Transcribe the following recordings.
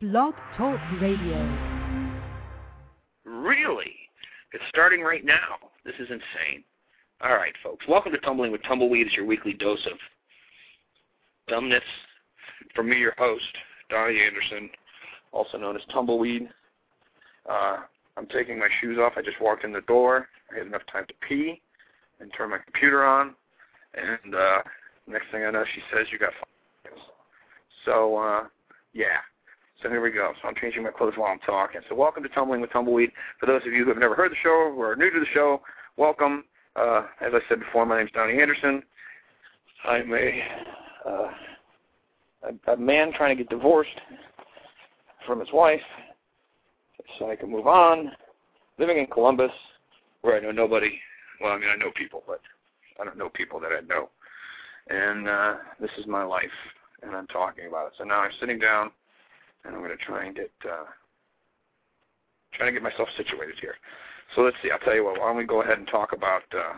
Blog Talk Radio. Really? It's starting right now. This is insane. All right, folks. Welcome to Tumbling with Tumbleweed. It's your weekly dose of dumbness. From me, your host, Donnie Anderson, also known as Tumbleweed. Uh, I'm taking my shoes off. I just walked in the door. I had enough time to pee and turn my computer on. And uh, next thing I know, she says, you got five. So, uh, yeah. So here we go. So I'm changing my clothes while I'm talking. So welcome to Tumbling with Tumbleweed. For those of you who have never heard the show or are new to the show, welcome. Uh, as I said before, my name's Donnie Anderson. I'm a, uh, a, a man trying to get divorced from his wife so I can move on. Living in Columbus, where I know nobody. Well, I mean, I know people, but I don't know people that I know. And uh, this is my life, and I'm talking about it. So now I'm sitting down and I'm going to try and get uh, trying to get myself situated here. So let's see. I'll tell you what. Why don't we go ahead and talk about uh,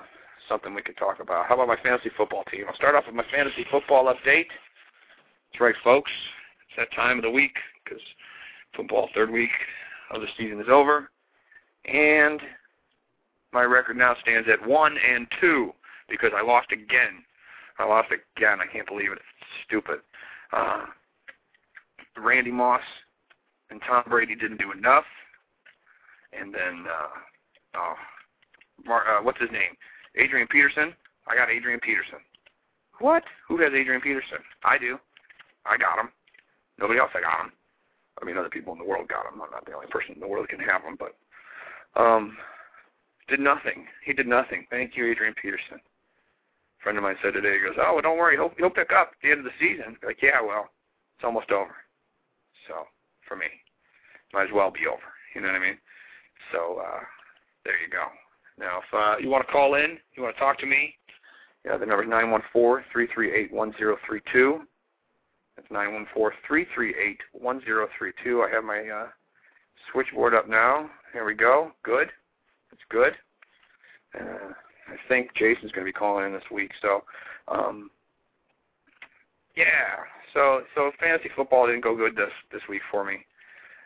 something we could talk about? How about my fantasy football team? I'll start off with my fantasy football update. That's right, folks. It's that time of the week because football third week of the season is over, and my record now stands at one and two because I lost again. I lost again. I can't believe it. It's stupid. Uh, Randy Moss and Tom Brady didn't do enough. And then, uh, oh, Mar- uh, what's his name? Adrian Peterson. I got Adrian Peterson. What? Who has Adrian Peterson? I do. I got him. Nobody else I got him. I mean, other people in the world got him. I'm not the only person in the world that can have him, but um, did nothing. He did nothing. Thank you, Adrian Peterson. A friend of mine said today, he goes, "Oh, well, don't worry. He'll he'll pick up at the end of the season." Like, yeah, well, it's almost over. So for me, might as well be over. You know what I mean? So uh, there you go. Now, if uh, you want to call in, you want to talk to me, yeah, the number is nine one four three three eight one zero three two. That's nine one four three three eight one zero three two. I have my uh, switchboard up now. Here we go. Good. It's good. Uh, I think Jason's going to be calling in this week. So, um, yeah. So, so fantasy football didn't go good this this week for me.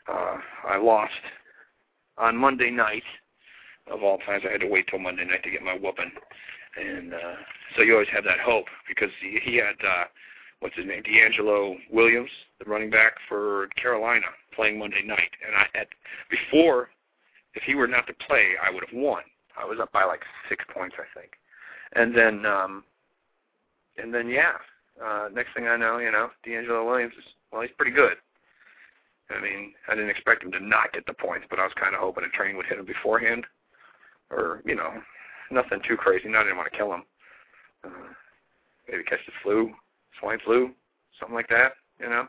Uh, I lost on Monday night. Of all times, I had to wait till Monday night to get my whooping, and uh, so you always have that hope because he, he had uh, what's his name, DeAngelo Williams, the running back for Carolina, playing Monday night, and I had before, if he were not to play, I would have won. I was up by like six points, I think, and then um, and then yeah, uh, next thing I know, you know, DeAngelo Williams is well, he's pretty good. I mean, I didn't expect him to not get the points, but I was kind of hoping a train would hit him beforehand, or you know, nothing too crazy. No, I didn't want to kill him. Uh, maybe catch the flu, swine flu, something like that, you know.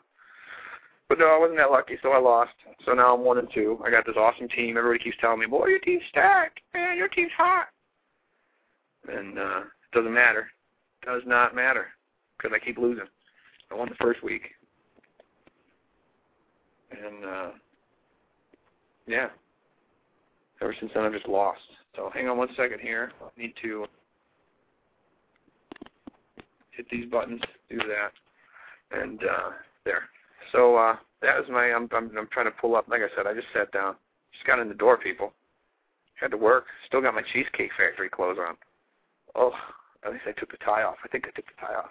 But no, I wasn't that lucky, so I lost. So now I'm one and two. I got this awesome team. Everybody keeps telling me, "Boy, your team's stacked, man. Your team's hot." And uh, it doesn't matter. Does not matter because I keep losing. I won the first week, and uh, yeah, ever since then I've just lost. So hang on one second here. I need to hit these buttons, do that, and uh, there. So uh, that was my. I'm, I'm I'm trying to pull up. Like I said, I just sat down. Just got in the door, people. Had to work. Still got my Cheesecake Factory clothes on. Oh, at least I took the tie off. I think I took the tie off.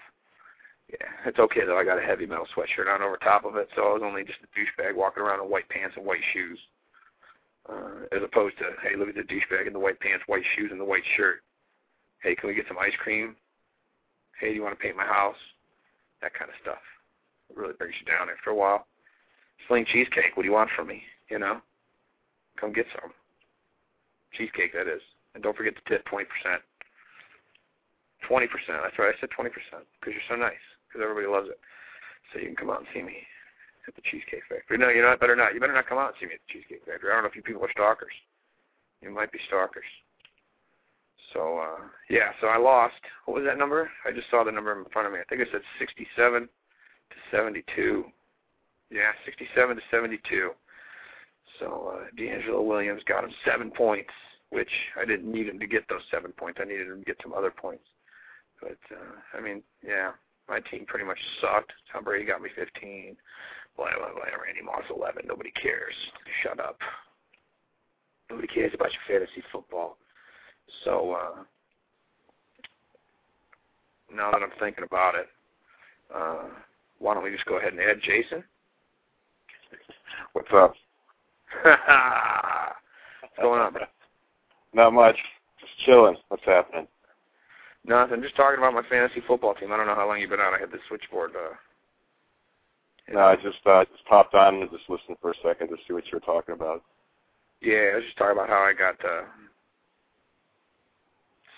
Yeah, it's okay though. I got a heavy metal sweatshirt on over top of it, so I was only just a douchebag walking around in white pants and white shoes, uh, as opposed to hey, look at the douchebag in the white pants, white shoes, and the white shirt. Hey, can we get some ice cream? Hey, do you want to paint my house? That kind of stuff. It really brings you down after a while. Sling cheesecake. What do you want from me? You know, come get some cheesecake. That is, and don't forget to tip twenty percent. Twenty percent. That's right. I said twenty percent because you're so nice. Because everybody loves it. So you can come out and see me. at the Cheesecake Factory. No, you know, better not. You better not come out and see me at the Cheesecake Factory. I don't know if you people are stalkers. You might be stalkers. So uh yeah, so I lost. What was that number? I just saw the number in front of me. I think it said 67 to 72. Yeah, 67 to 72. So uh DeAngelo Williams got him seven points, which I didn't need him to get those seven points. I needed him to get some other points. But uh I mean, yeah, my team pretty much sucked. Tom Brady got me 15. Blah blah blah. Randy Moss 11. Nobody cares. Shut up. Nobody cares about your fantasy football. So uh, now that I'm thinking about it, uh, why don't we just go ahead and add Jason? What's up? What's going on, bro? Not much. Just chilling. What's happening? Nothing. Just talking about my fantasy football team. I don't know how long you've been out. I had the switchboard. Uh, no, I just uh, just popped on and just listened for a second to see what you were talking about. Yeah, I was just talking about how I got. Uh,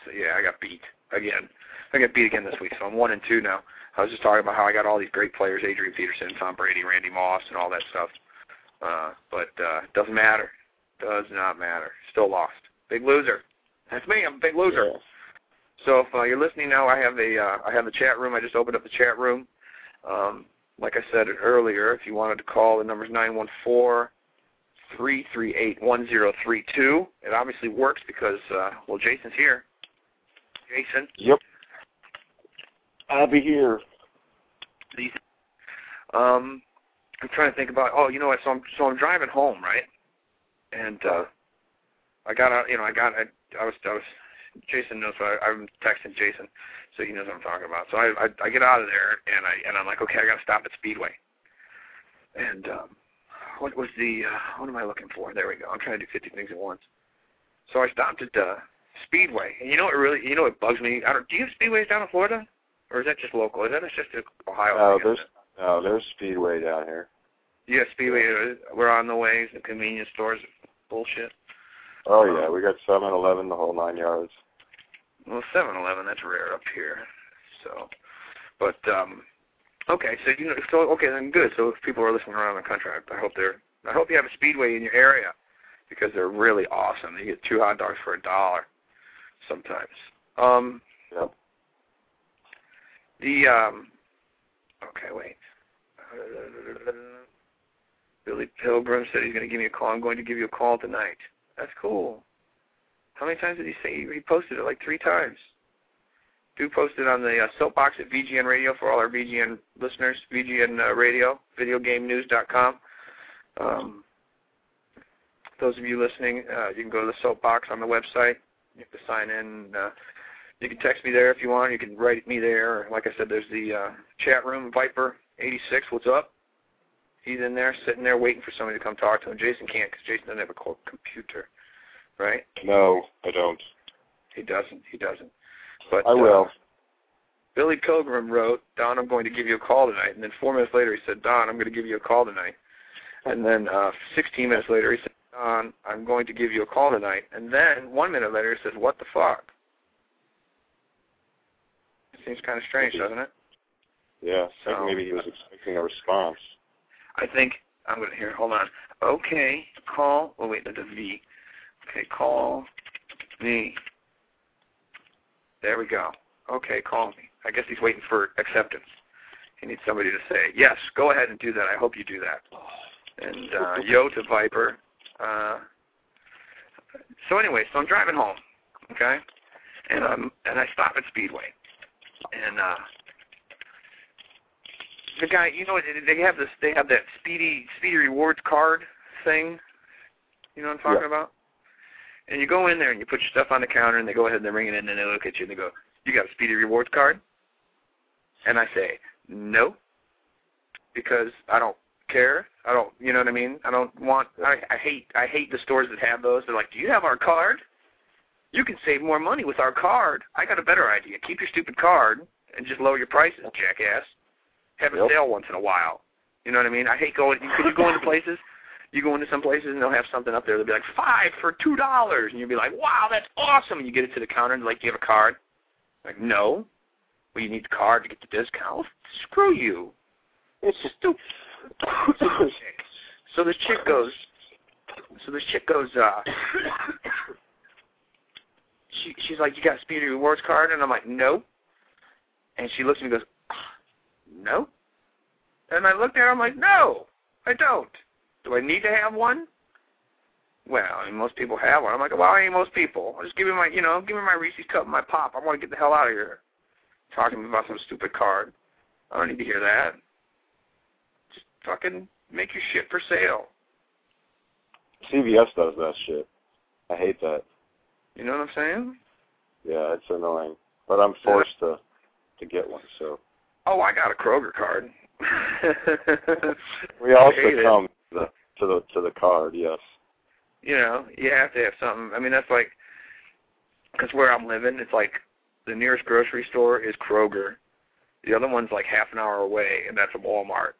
so yeah, I got beat again. I got beat again this week, so I'm one and two now. I was just talking about how I got all these great players: Adrian Peterson, Tom Brady, Randy Moss, and all that stuff. Uh, but uh, doesn't matter. Does not matter. Still lost. Big loser. That's me. I'm a big loser. Yeah. So if uh, you're listening now, I have a uh, I have the chat room. I just opened up the chat room. Um, like I said earlier, if you wanted to call, the number's nine one four three three eight one zero three two. It obviously works because uh, well, Jason's here. Jason. Yep. I'll be here. Um, I'm trying to think about. Oh, you know what? So I'm so I'm driving home, right? And uh, I got out. You know, I got. I, I was. I was. Jason knows what I, I'm texting Jason, so he knows what I'm talking about. So I, I I get out of there and I and I'm like, okay, I got to stop at Speedway. And um, what was the uh, what am I looking for? There we go. I'm trying to do 50 things at once. So I stopped at uh, Speedway, and you know what really you know what bugs me? I don't. Do you have speedways down in Florida, or is that just local? Is that just a Ohio? No, thing, there's no, there's Speedway down here. Yeah, Speedway. uh, We're on the ways. The convenience stores. Bullshit. Oh yeah, we got seven eleven, the whole nine yards. Well, Seven Eleven. That's rare up here. So, but um, okay. So you know, so okay, then good. So if people are listening around the country, I, I hope they're. I hope you have a Speedway in your area because they're really awesome. You get two hot dogs for a dollar sometimes. Um, Yep. the um, okay, wait. Billy Pilgrim said he's going to give me a call. I'm going to give you a call tonight. That's cool. How many times did he say he posted it? Like three times. Do post it on the uh, soapbox at VGN Radio for all our VGN listeners. VGN uh, Radio, videogamenews.com. Um, those of you listening, uh, you can go to the soapbox on the website. You have to sign in. Uh, you can text me there if you want. You can write me there. Like I said, there's the uh, chat room, Viper86. What's up? He's in there, sitting there, waiting for somebody to come talk to him. Jason can't because Jason doesn't have a co- computer, right? No, I don't. He doesn't. He doesn't. But I will. Uh, Billy Pilgrim wrote, Don, I'm going to give you a call tonight. And then four minutes later, he said, Don, I'm going to give you a call tonight. And then uh, 16 minutes later, he said, Don, I'm going to give you a call tonight. And then one minute later, he says, what the fuck? It Seems kind of strange, doesn't it? Yeah, I think maybe he was expecting a response. I think I'm going to hear. Hold on. Okay, call. Oh wait, there's a V. Okay, call me. There we go. Okay, call me. I guess he's waiting for acceptance. He needs somebody to say yes. Go ahead and do that. I hope you do that. And uh, yo to Viper. Uh, so anyway, so I'm driving home. Okay, and I'm and I stop at Speedway, and uh the guy, you know, they have this, they have that speedy, speedy rewards card thing. You know what I'm talking Yeah. about? And you go in there and you put your stuff on the counter, and they go ahead and they ring it in, and they look at you and they go, "You got a speedy rewards card?" And I say, "No," because I don't care. I don't, you know what I mean? I don't want. I, I hate, I hate the stores that have those. They're like, "Do you have our card?" You can save more money with our card. I got a better idea. Keep your stupid card and just lower your prices, jackass have a Yep. sale once in a while. You know what I mean? I hate going. Could you go into places? You go into some places and they'll have something up there. They'll be like five for two dollars, and you'll be like, "Wow, that's awesome!" And you get it to the counter and like, "Do you have a card?" Like, no. Well, you need the card to get the discount. Screw you. It's just stupid. so this chick goes. So this chick goes. uh she, she's like, "You got a Speedy Rewards card?" And I'm like, "No." And she looks at me and goes, "No." And I looked at her. I'm like, "No, I don't. Do I need to have one?" Well, I mean, most people have one. I'm like, well, I ain't most people. I'll just give me my, you know, give me my Reese's cup and my pop. I want to get the hell out of here. Talking about some stupid card. I don't need to hear that. Just fucking make your shit for sale. CVS does that shit. I hate that. You know what I'm saying? Yeah, it's annoying. But I'm forced to to get one, so. Oh, I got a Kroger card. we also come. it. The to the to the card, yes. you know, you have to have something. I mean, that's like, because where I'm living, it's like the nearest grocery store is Kroger. The other one's like half an hour away, and that's a Walmart.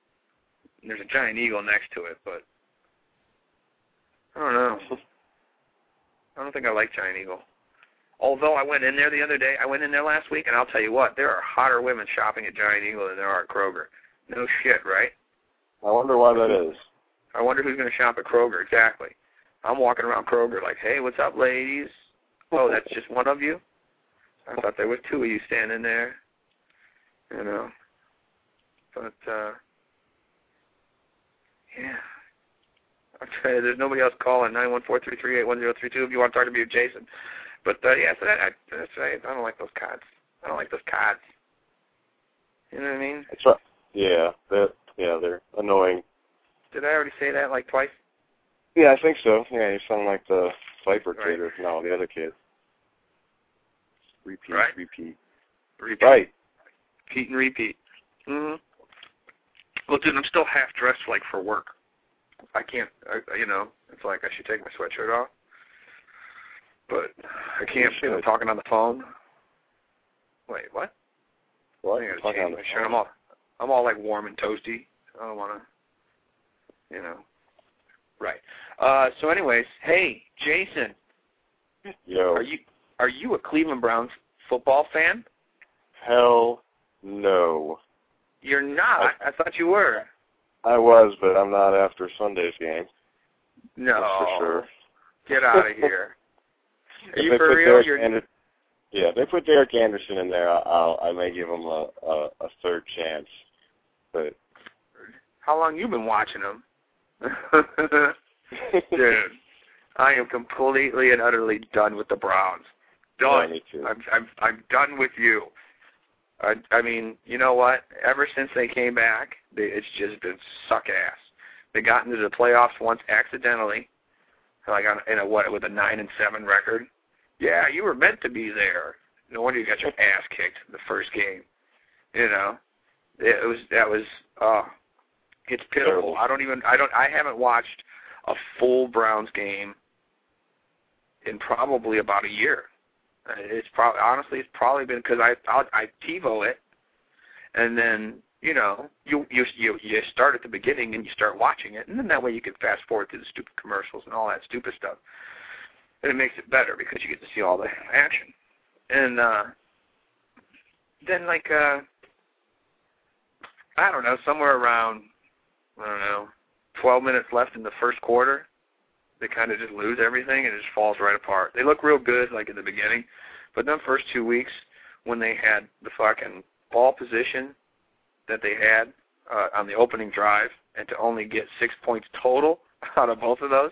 And there's a giant eagle next to it, but I don't know. I don't think I like Giant Eagle. Although I went in there the other day, I went in there last week, and I'll tell you what, there are hotter women shopping at Giant Eagle than there are at Kroger. No shit, right? I wonder why that is. I wonder who's going to shop at Kroger exactly. I'm walking around Kroger like, hey, what's up, ladies? Oh, that's just one of you? I thought there was two of you standing there. You know. But, uh, yeah. I'll tell you, there's nobody else calling, 914-338-1032 if you want to talk to me or Jason. But, uh, yeah, so that, I, that's right. I don't like those cards. I don't like those cards. You know what I mean? That's right. Yeah, they're yeah they're annoying. Did I already say that like twice? Yeah, I think so. Yeah, you sound like the Viper Right. kid or no, the other kid. Repeat, Right. repeat. Repeat. Right. Repeat and repeat. Mhm. Well, dude, I'm still half dressed like for work. I can't, I, you know, it's like I should take my sweatshirt off, but I can't. You I'm talking on the phone. Wait, what? What? I gotta change my shirt. I'm all, I'm all like warm and toasty. I don't want to, you know. Right. Uh. So, anyways, hey, Jason, Yo, are you are you a Cleveland Browns football fan? hell no. You're not. I thought you were. I was, but I'm not after Sunday's game. No. That's for sure. Get out of here. Are you for real? Derek You're, Ander- yeah, if they put Derek Anderson in there, I'll I may give him a a, a third chance. But how long you been watching them? Dude, I am completely and utterly done with the Browns. Done. too. I'm I'm I'm done with you. I I mean, you know what? Ever since they came back, they, it's just been suck ass. They got into the playoffs once accidentally, like on in a what with a nine and seven record. Yeah, you were meant to be there. No wonder you got your ass kicked in the first game. You know, it was that was uh it's pitiful. Terrible. I don't even I don't I haven't watched a full Browns game in probably about a year. It's probably honestly it's probably been because I I'll, I TiVo it, and then you know you you you you start at the beginning and you start watching it, and then that way you can fast forward through the stupid commercials and all that stupid stuff, and it makes it better because you get to see all the action, and uh then like uh I don't know somewhere around I don't know 12 minutes left in the first quarter they kind of just lose everything and it just falls right apart. They look real good like in the beginning, but then first two weeks when they had the fucking ball position that they had uh, on the opening drive and to only get six points total out of both of those,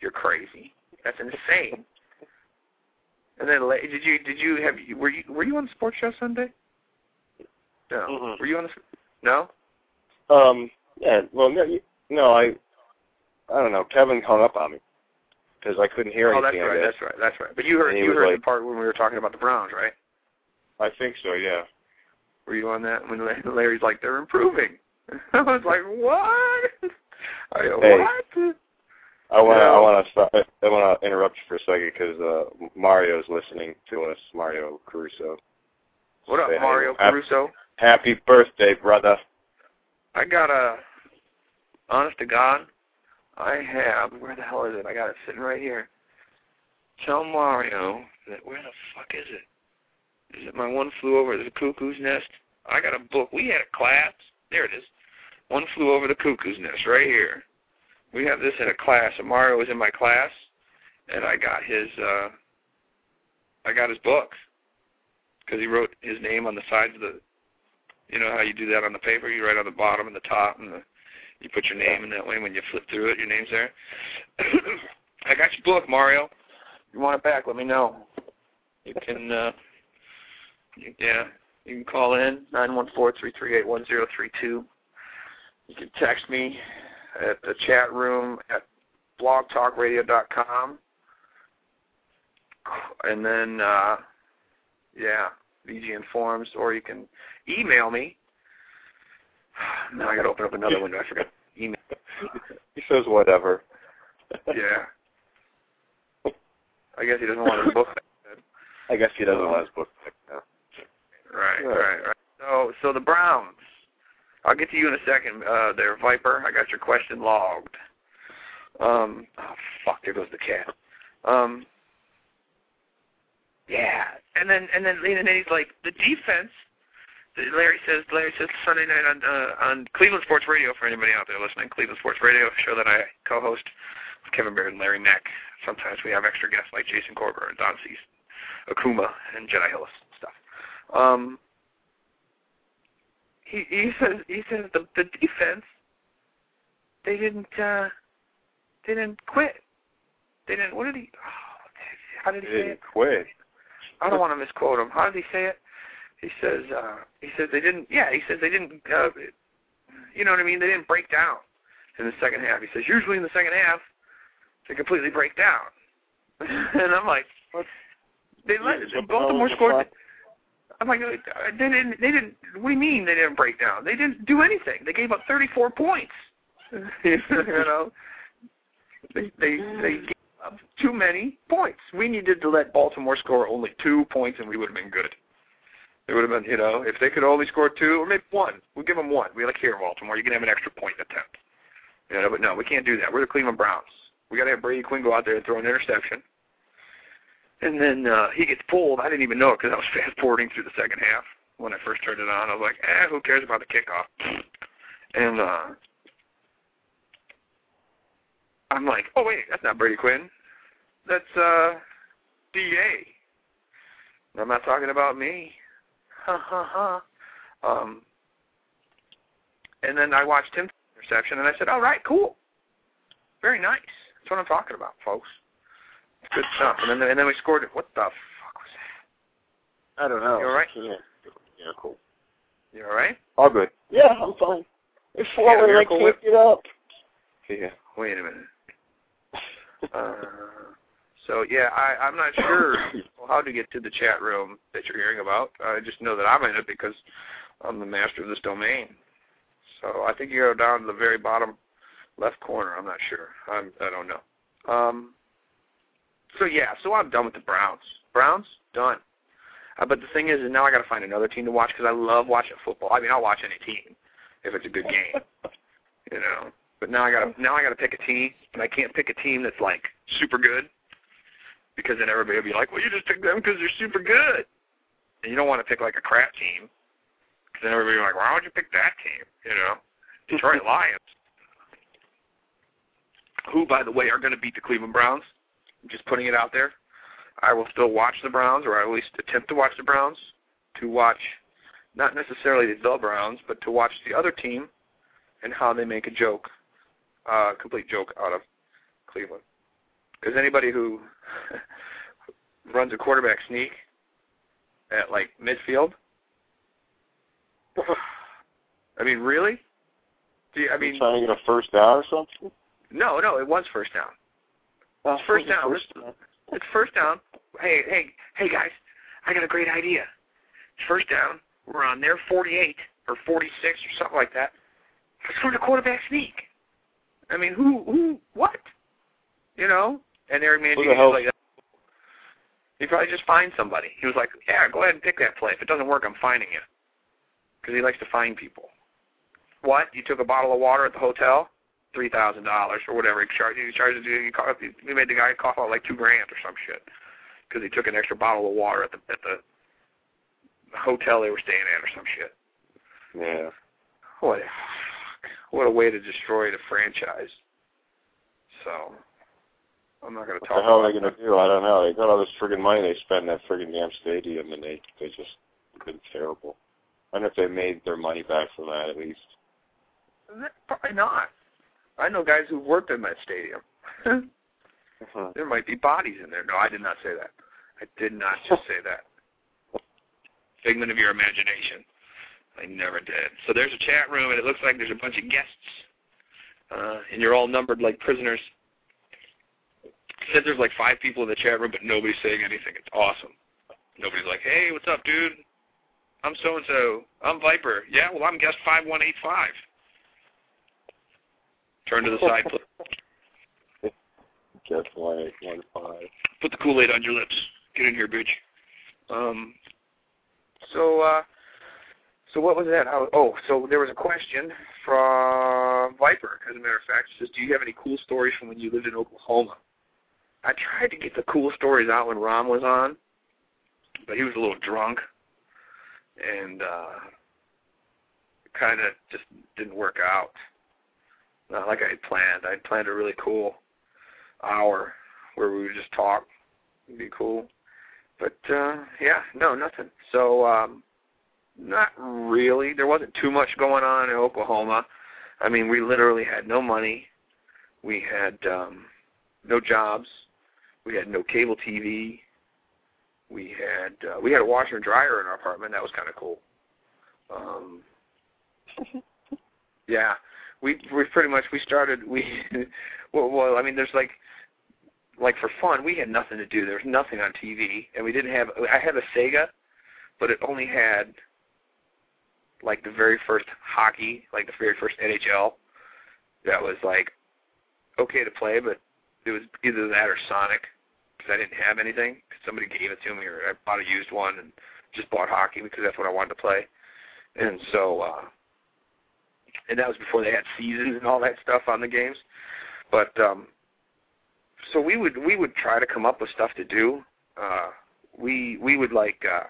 you're crazy. That's insane. And then did you did you have were you were you on the sports show Sunday? No. Mhm. Were you on the No? um, yeah, well, no, you- no, I I don't know. Kevin hung up on me because I couldn't hear Oh, that's anything. I right. That's right. That's right. But you heard he you heard like- the part when we were talking about the Browns, right? I think so. Yeah. Were you on that when Larry's like they're improving? I was like, what? I go, Hey. what? I want to. I want to stop. I want to interrupt you for a second because uh, Mario's listening to us. Mario Caruso. What up. Mario Happy- Happy birthday, brother. I got a, honest to God, I have, where the hell is it? I got it sitting right here. Tell Mario that, where the fuck is it? Is it my one flew over the cuckoo's nest? I got a book. We had a class. There it is. One flew over the cuckoo's nest right here. We have this in a class. And Mario was in my class, and I got his uh, I got his books because he wrote his name on the sides of the. You know how you do that on the paper? You write on the bottom and the top, and the, you put your name in that way. When you flip through it, your name's there. I got your book, Mario. If you want it back? Let me know. You can. uh you, Yeah, you can call in nine one four three three eight one zero three two. You can text me at the chat room at blogtalkradio.com. And then, uh, yeah, VGN forums, or you can email me. Now I got to open up another window. I forgot. Email. he says whatever. Yeah. I guess he doesn't want his book. I guess he doesn't want his book. Right, Yeah. right, right. So, so the Browns. I'll get to you in a second. Uh, there, Viper. I got your question logged. Um, oh fuck, there goes the cat. Um, yeah, and then and then and then he's like the defense. Larry says Larry says Sunday night on uh, on Cleveland Sports Radio for anybody out there listening. Cleveland Sports Radio, show that I co-host with Kevin Baird and Larry Mack. Sometimes we have extra guests like Jason Corber and Don Cease, Akuma, and Jedi Hillis and stuff. Um, he he says he says the the defense they didn't uh they didn't quit. They didn't. What did he? Oh, how did he He say didn't quit. I don't want to misquote him. How did he say it? He says uh he says they didn't. Yeah, he says they didn't. Uh, you know what I mean? They didn't break down in the second half. He says usually in the second half they completely break down. and I'm like, What? they let What Baltimore the scored. I'm like, uh, they didn't. They didn't. What do you mean they didn't break down? They didn't do anything. They gave up 34 points. you know, they they they gave up too many points. We needed to let Baltimore score only two points, and we would have been good. It would have been, you know, if they could only score two or maybe one, we'll give them one. We like here, Baltimore. You can have an extra point attempt. You know, but no, we can't do that. We're the Cleveland Browns. We got to have Brady Quinn go out there and throw an interception. And then uh, he gets pulled. I didn't even know it because I was fast forwarding through the second half when I first turned it on. I was like, eh, who cares about the kickoff? And uh, I'm like, oh wait, that's not Brady Quinn. That's uh, Da. I'm not talking about me. Ha ha ha. Um, and then I watched him interception, and I said, all right, cool, very nice. That's what I'm talking about, folks. Good stuff. And then and then we scored it. What the fuck was that? I don't know. You all right? Yeah. Yeah, cool. You all right? All good. Yeah, I'm fine. It's Yeah, falling. I miracle can't whip. get up. Yeah. Wait a minute. Uh, so yeah, I, I'm not sure how to get to the chat room that you're hearing about. I just know that I'm in it because I'm the master of this domain. So I think you go down to the very bottom left corner. I'm not sure. I'm, I don't know. Um, so yeah, so I'm done with the Browns. Browns done. Uh, but the thing is, is now I got to find another team to watch because I love watching football. I mean, I'll watch any team if it's a good game, you know. But now I got to now I got to pick a team, and I can't pick a team that's like super good because then everybody will be like, "Well, you just picked them because they're super good," and you don't want to pick like a crap team because then everybody will be like, "Why would you pick that team?" You know, Detroit Lions, who by the way are going to beat the Cleveland Browns. I'm just putting it out there. I will still watch the Browns, or at least attempt to watch the Browns, to watch not necessarily the Browns, but to watch the other team and how they make a joke, uh, complete joke out of Cleveland. Because anybody who runs a quarterback sneak at like midfield, I mean, really? Do you, I mean, trying to get a first down or something. no, no, it was first down. Uh, first down. First down. It's first down. Hey, hey, hey, guys! I got a great idea. It's first down. We're on their 48 or 46 or something like that. Let's run a quarterback sneak. I mean, who, who, what? You know? And Eric Mangini Who the hell- was like, he probably just find somebody. He was like, yeah, go ahead and pick that play. If it doesn't work, I'm finding you. Because he likes to find people. What? You took a bottle of water at the hotel? Three thousand dollars or whatever he charged. He charged. He, cough, he made the guy cough out like two grand or some shit because he took an extra bottle of water at the at the hotel they were staying at or some shit. Yeah. What? What a way to destroy the franchise. So I'm not going to What talk. the hell are they going to do? I don't know. They got all this friggin' money they spend in that friggin' damn stadium, and they they just been terrible. I wonder if they made their money back from that at least. Probably not. I know guys who've worked in that stadium. Uh-huh. there might be bodies in there. No, I did not say that. I did not just say that. Figment of your imagination. I never did. So there's a chat room, and it looks like there's a bunch of guests, uh, and you're all numbered like prisoners. It said there's like five people in the chat room, but nobody's saying anything. It's awesome. Nobody's like, "Hey, what's up, dude? I'm so and so. I'm Viper. Yeah, well, I'm guest five one eight five. Turn to the side. Put, Guess one eight one five. put the Kool-Aid on your lips. Get in here, bitch. Um. So, uh, so what was that? How, oh, so there was a question from Viper. As a matter of fact, it says, "Do you have any cool stories from when you lived in Oklahoma?" I tried to get the cool stories out when Rom was on, but he was a little drunk, and uh, kind of just didn't work out. Not like I had planned. I had planned a really cool hour where we would just talk. It'd be cool. But uh yeah, no, nothing. So um not really. There wasn't too much going on in Oklahoma. I mean, we literally had no money. We had um no jobs. We had no cable TV. We had uh, we had a washer and dryer in our apartment. That was kind of cool. Um yeah, we we pretty much we started we well, well I mean there's like like for fun we had nothing to do there was nothing on TV and we didn't have I had a Sega but it only had like the very first hockey like the very first NHL that was like okay to play but it was either that or Sonic because I didn't have anything somebody gave it to me or I bought a used one and just bought hockey because that's what I wanted to play and so uh and that was before they had seasons and all that stuff on the games. But um so we would we would try to come up with stuff to do. Uh we we would like uh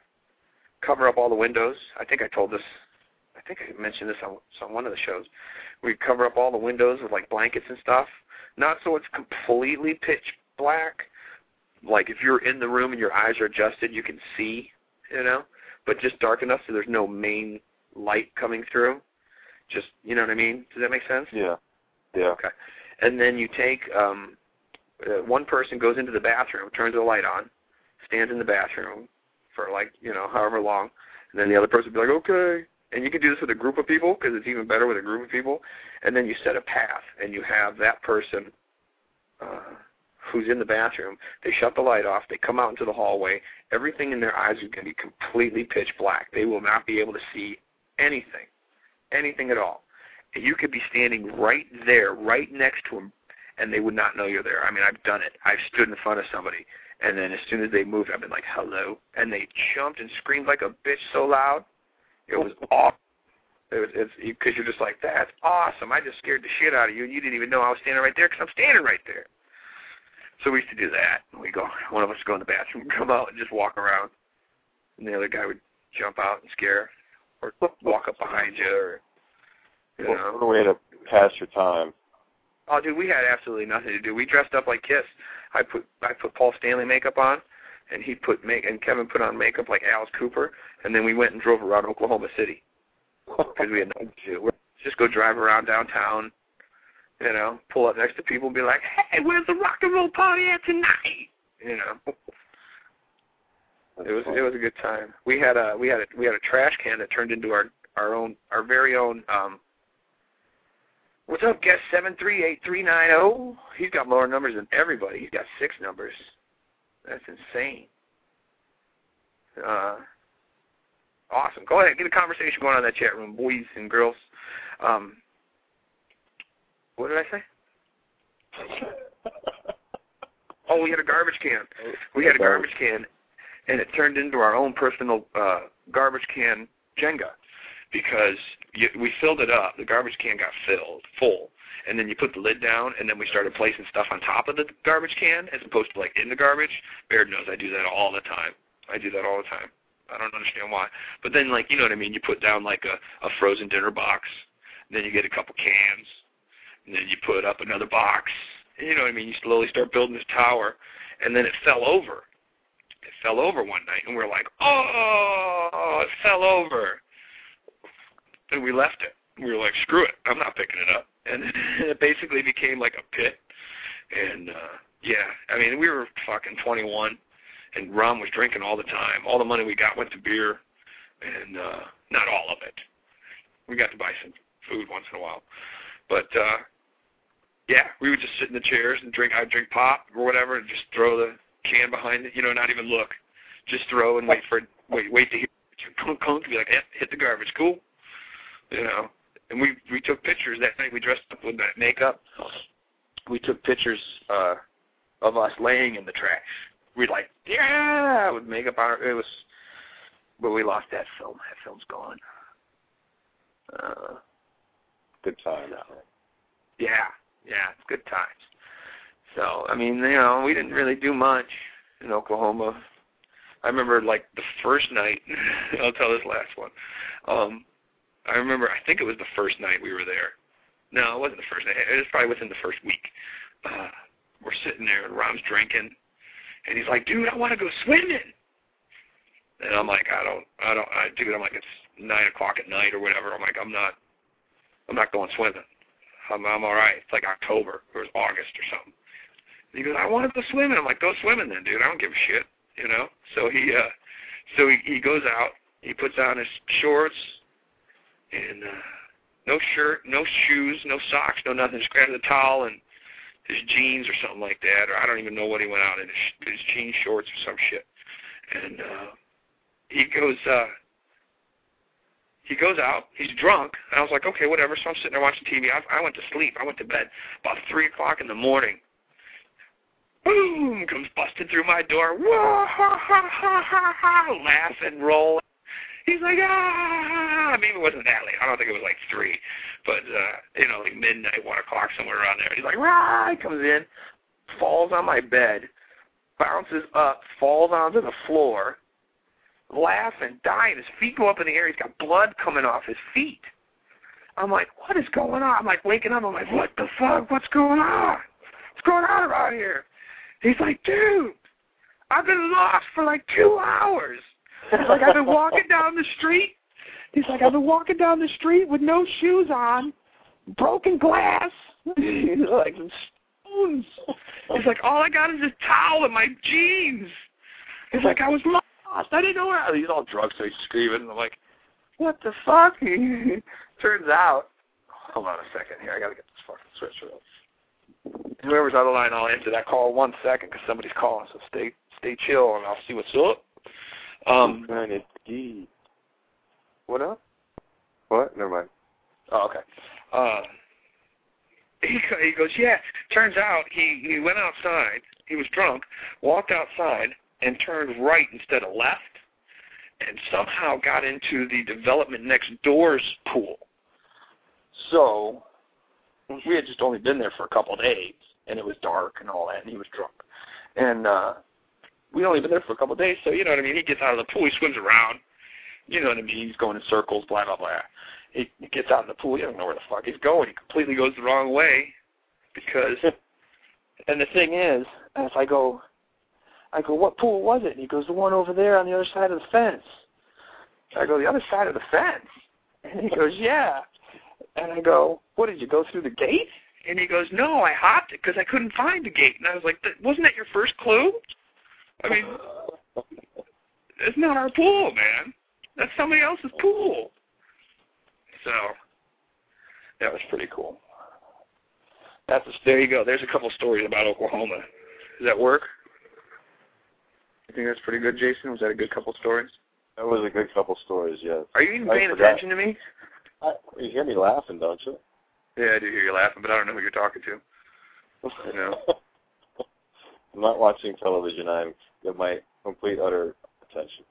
cover up all the windows. I think I told this think I mentioned this on, on one of the shows. We'd cover up all the windows with like blankets and stuff. Not so it's completely pitch black. Like if you're in the room and your eyes are adjusted you can see, you know, but just dark enough so there's no main light coming through just you know what I mean? Does that make sense? Yeah. Yeah. Okay. And then you take um uh, one person goes into the bathroom, turns the light on, stands in the bathroom for like you know however long, and then the other person will be like okay. And you can do this with a group of people because it's even better with a group of people. And then you set a path, and you have that person uh, who's in the bathroom. They shut the light off. They come out into the hallway. Everything in their eyes is going to be completely pitch black. They will not be able to see anything anything at all. And you could be standing right there, right next to them, and they would not know you're there. I mean, I've done it. I've stood in front of somebody, and then as soon as they moved, I've been like, hello. And they jumped and screamed like a bitch so loud. It was awesome. It it's because you're just like, that's awesome. I just scared the shit out of you, and you didn't even know I was standing right there because I'm standing right there. So we used to do that. We go, one of us would go in the bathroom, come out, and just walk around, and the other guy would jump out and scare, or walk up behind you, or you know. what a way to pass your time. Oh, dude, we had absolutely nothing to do. We dressed up like Kiss. I put I put Paul Stanley makeup on, and he put make and Kevin put on makeup like Alice Cooper, and then we went and drove around Oklahoma City because we had nothing to do. We're, just go drive around downtown, you know, pull up next to people and be like, "Hey, where's the rock and roll party at tonight?" You know. It was it was a good time. We had a we had a we had a trash can that turned into our our own our very own um What's up, guest seven three eight three nine zero? He's got more numbers than everybody. He's got six numbers. That's insane. Uh, awesome. Go ahead, get a conversation going on in that chat room, boys and girls. Um, what did I say? Oh, we had a garbage can. We had a garbage can, and it turned into our own personal uh, garbage can Jenga because you, we filled it up. The garbage can got filled full, and then you put the lid down, and then we started placing stuff on top of the garbage can as opposed to like in the garbage. Baird knows I do that all the time. I do that all the time. I don't understand why. But then like you know what I mean. You put down like a, a frozen dinner box, then you get a couple cans, and then you put up another box. You know what I mean? You slowly start building this tower, and then it fell over. It fell over one night, and we are like, oh, it fell over. And we left it. We were like, screw it, I'm not picking it up. And it basically became like a pit. And uh yeah, I mean, we were fucking 21, and Rom was drinking all the time. All the money we got went to beer, and uh not all of it. We got to buy some food once in a while, but uh yeah, we would just sit in the chairs and drink. I'd drink pop or whatever, and just throw the can behind it. You know, not even look, just throw and wait for wait wait to hear clunk clunk. Be like, hit the garbage, cool. You know, and we we took pictures that night. We dressed up with that makeup. We took pictures uh of us laying in the trash. We'd like, yeah, with makeup on. It was, but we lost that film. That film's gone. Uh, Good times. so, yeah, yeah, it's good times. So I mean, you know, we didn't really do much in Oklahoma. I remember like the first night. I'll tell this last one. Um, I remember. I think it was the first night we were there. No, it wasn't the first night. It was probably within the first week. Uh, we're sitting there and Rom's drinking, and he's like, "Dude, I want to go swimming." And I'm like, "I don't, I don't, I, dude." I'm like, "It's nine o'clock at night or whatever." I'm like, "I'm not, I'm not going swimming. I'm, I'm all right. It's like October or it's August or something." And he goes, "I want to go swimming." I'm like, "Go swimming then, dude. I don't give a shit." You know. So he, uh, so he, he goes out. He puts on his shorts and uh, no shirt, no shoes, no socks, no nothing. Just grabs a towel and his jeans or something like that, or I don't even know what he went out in his, his jean shorts or some shit. And uh, he goes, uh, he goes out. He's drunk, and I was like, okay, whatever. So I'm sitting there watching TV. I, I went to sleep. I went to bed about three o'clock in the morning. Boom! Comes busting through my door. Whoa! Ha ha ha ha ha! Laughing, rolling. He's like, ah! Maybe it wasn't that late. I don't think it was like three, but uh, you know, like midnight, one o'clock, somewhere around there. He's like, rah! He comes in, falls on my bed, bounces up, falls onto the floor, laughing, dying. His feet go up in the air. He's got blood coming off his feet. I'm like, what is going on? I'm like waking up. I'm like, what the fuck? What's going on? What's going on around here? He's like, dude, I've been lost for like two hours. Like, I've been walking down the street. He's like, I've been walking down the street with no shoes on, broken glass, He's like spoons. He's like, all I got is this towel and my jeans. He's like, I was lost. I didn't know where. I was. He's all drunk, so he's screaming. And I'm like, what the fuck? Turns out, hold on a second here. I gotta get this fucking switch real. Whoever's on the line, I'll answer that call one second because somebody's calling. So stay stay chill, and I'll see what's up. Um, kind of deep. What up? What? Never mind. Oh, okay. Uh, he he goes, yeah. Turns out he he went outside. He was drunk, walked outside, and turned right instead of left, and somehow got into the development next door's pool. So we had just only been there for a couple of days, and it was dark and all that, and he was drunk, and uh, we only been there for a couple of days. So you know what I mean. He gets out of the pool, he swims around. You know what I mean. He's going in circles, blah blah blah he, gets out in the pool. He doesn't know where the fuck he's going. He completely goes the wrong way because. and the thing is, if I go, I go, what pool was it? And he goes, the one over there on the other side of the fence. I go, the other side of the fence. And he goes, yeah. And I go, what did you go through the gate? And he goes, no, I hopped it because I couldn't find the gate. And I was like, wasn't that your first clue? I mean, it's not our pool, man. That's somebody else's pool. So that was pretty cool. That's a, there you go. There's a couple stories about Oklahoma. Does that work? You think that's pretty good, Jason? Was that a good couple stories? That was a good couple stories, yes. Are you even I paying forgot. attention to me? I, you hear me laughing, don't you? Yeah, I do hear you laughing, but I don't know who you're talking to. You know. I'm not watching television. I'm give my complete utter attention.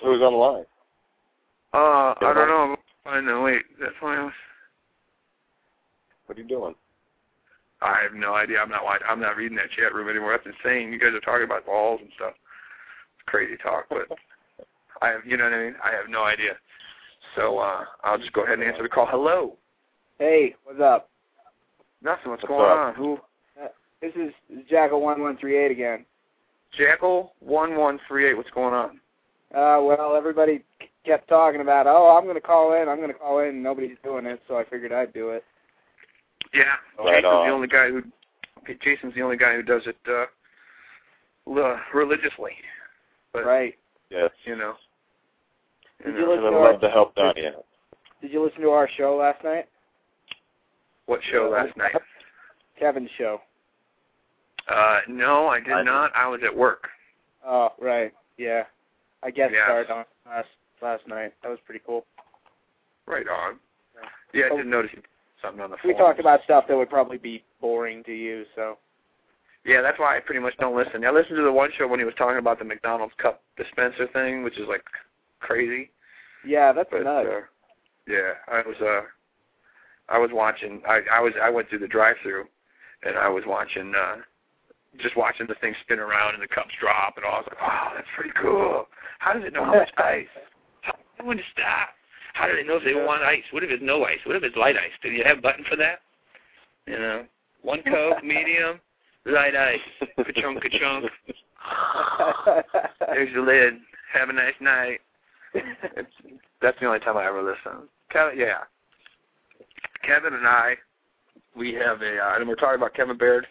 So who's on the line? Uh, I don't huh? know. I know. Wait, that's why I was. What are you doing? I have no idea. I'm not watching. I'm not reading that chat room anymore. That's insane. You guys are talking about balls and stuff. It's crazy talk, but I have. You know what I mean? I have no idea. So uh, I'll just go ahead and answer the call. Hello. Hey, what's up? Nothing. What's, What's going up? on? Who? This is Jackal one one three eight again. Jackal one one three eight. What's going on? Uh, well, everybody kept talking about, oh, I'm going to call in, I'm going to call in. and Nobody's doing it, so I figured I'd do it. Yeah, Right Jason's on. the only guy who. Jason's the only guy who does it uh, religiously. But Right? Yes. you know. Did you you listen I'd to love our, to help Donnie out. Did you listen to our show last night? what show last night? Kevin's show. Uh, no, I did I- not. I was at work. Oh, right. Yeah. I guess Yeah. started on last last night. That was pretty cool. Right on. Yeah, I didn't notice something on the phone. We talked about stuff that would probably be boring to you, so. Yeah, that's why I pretty much don't listen. I listened to the one show when he was talking about the McDonald's cup dispenser thing, which is like crazy. Yeah, that's But nuts. uh, yeah, I was uh, I was watching. I I was I went through the drive-through, and I was watching. uh just watching the thing spin around and the cups drop and all. I was like, wow, that's pretty cool. How does it know how much ice? How does it know when to stop? How do they know if they want ice? What if it's no ice? What if it's light ice? Do you have a button for that? You know, one Coke, medium, light ice, ka-chunk, ka-chunk. There's the lid. Have a nice night. It's, that's the only time I ever listen. Kevin, yeah. Kevin and I, we have a, uh, and we're talking about Kevin Baird,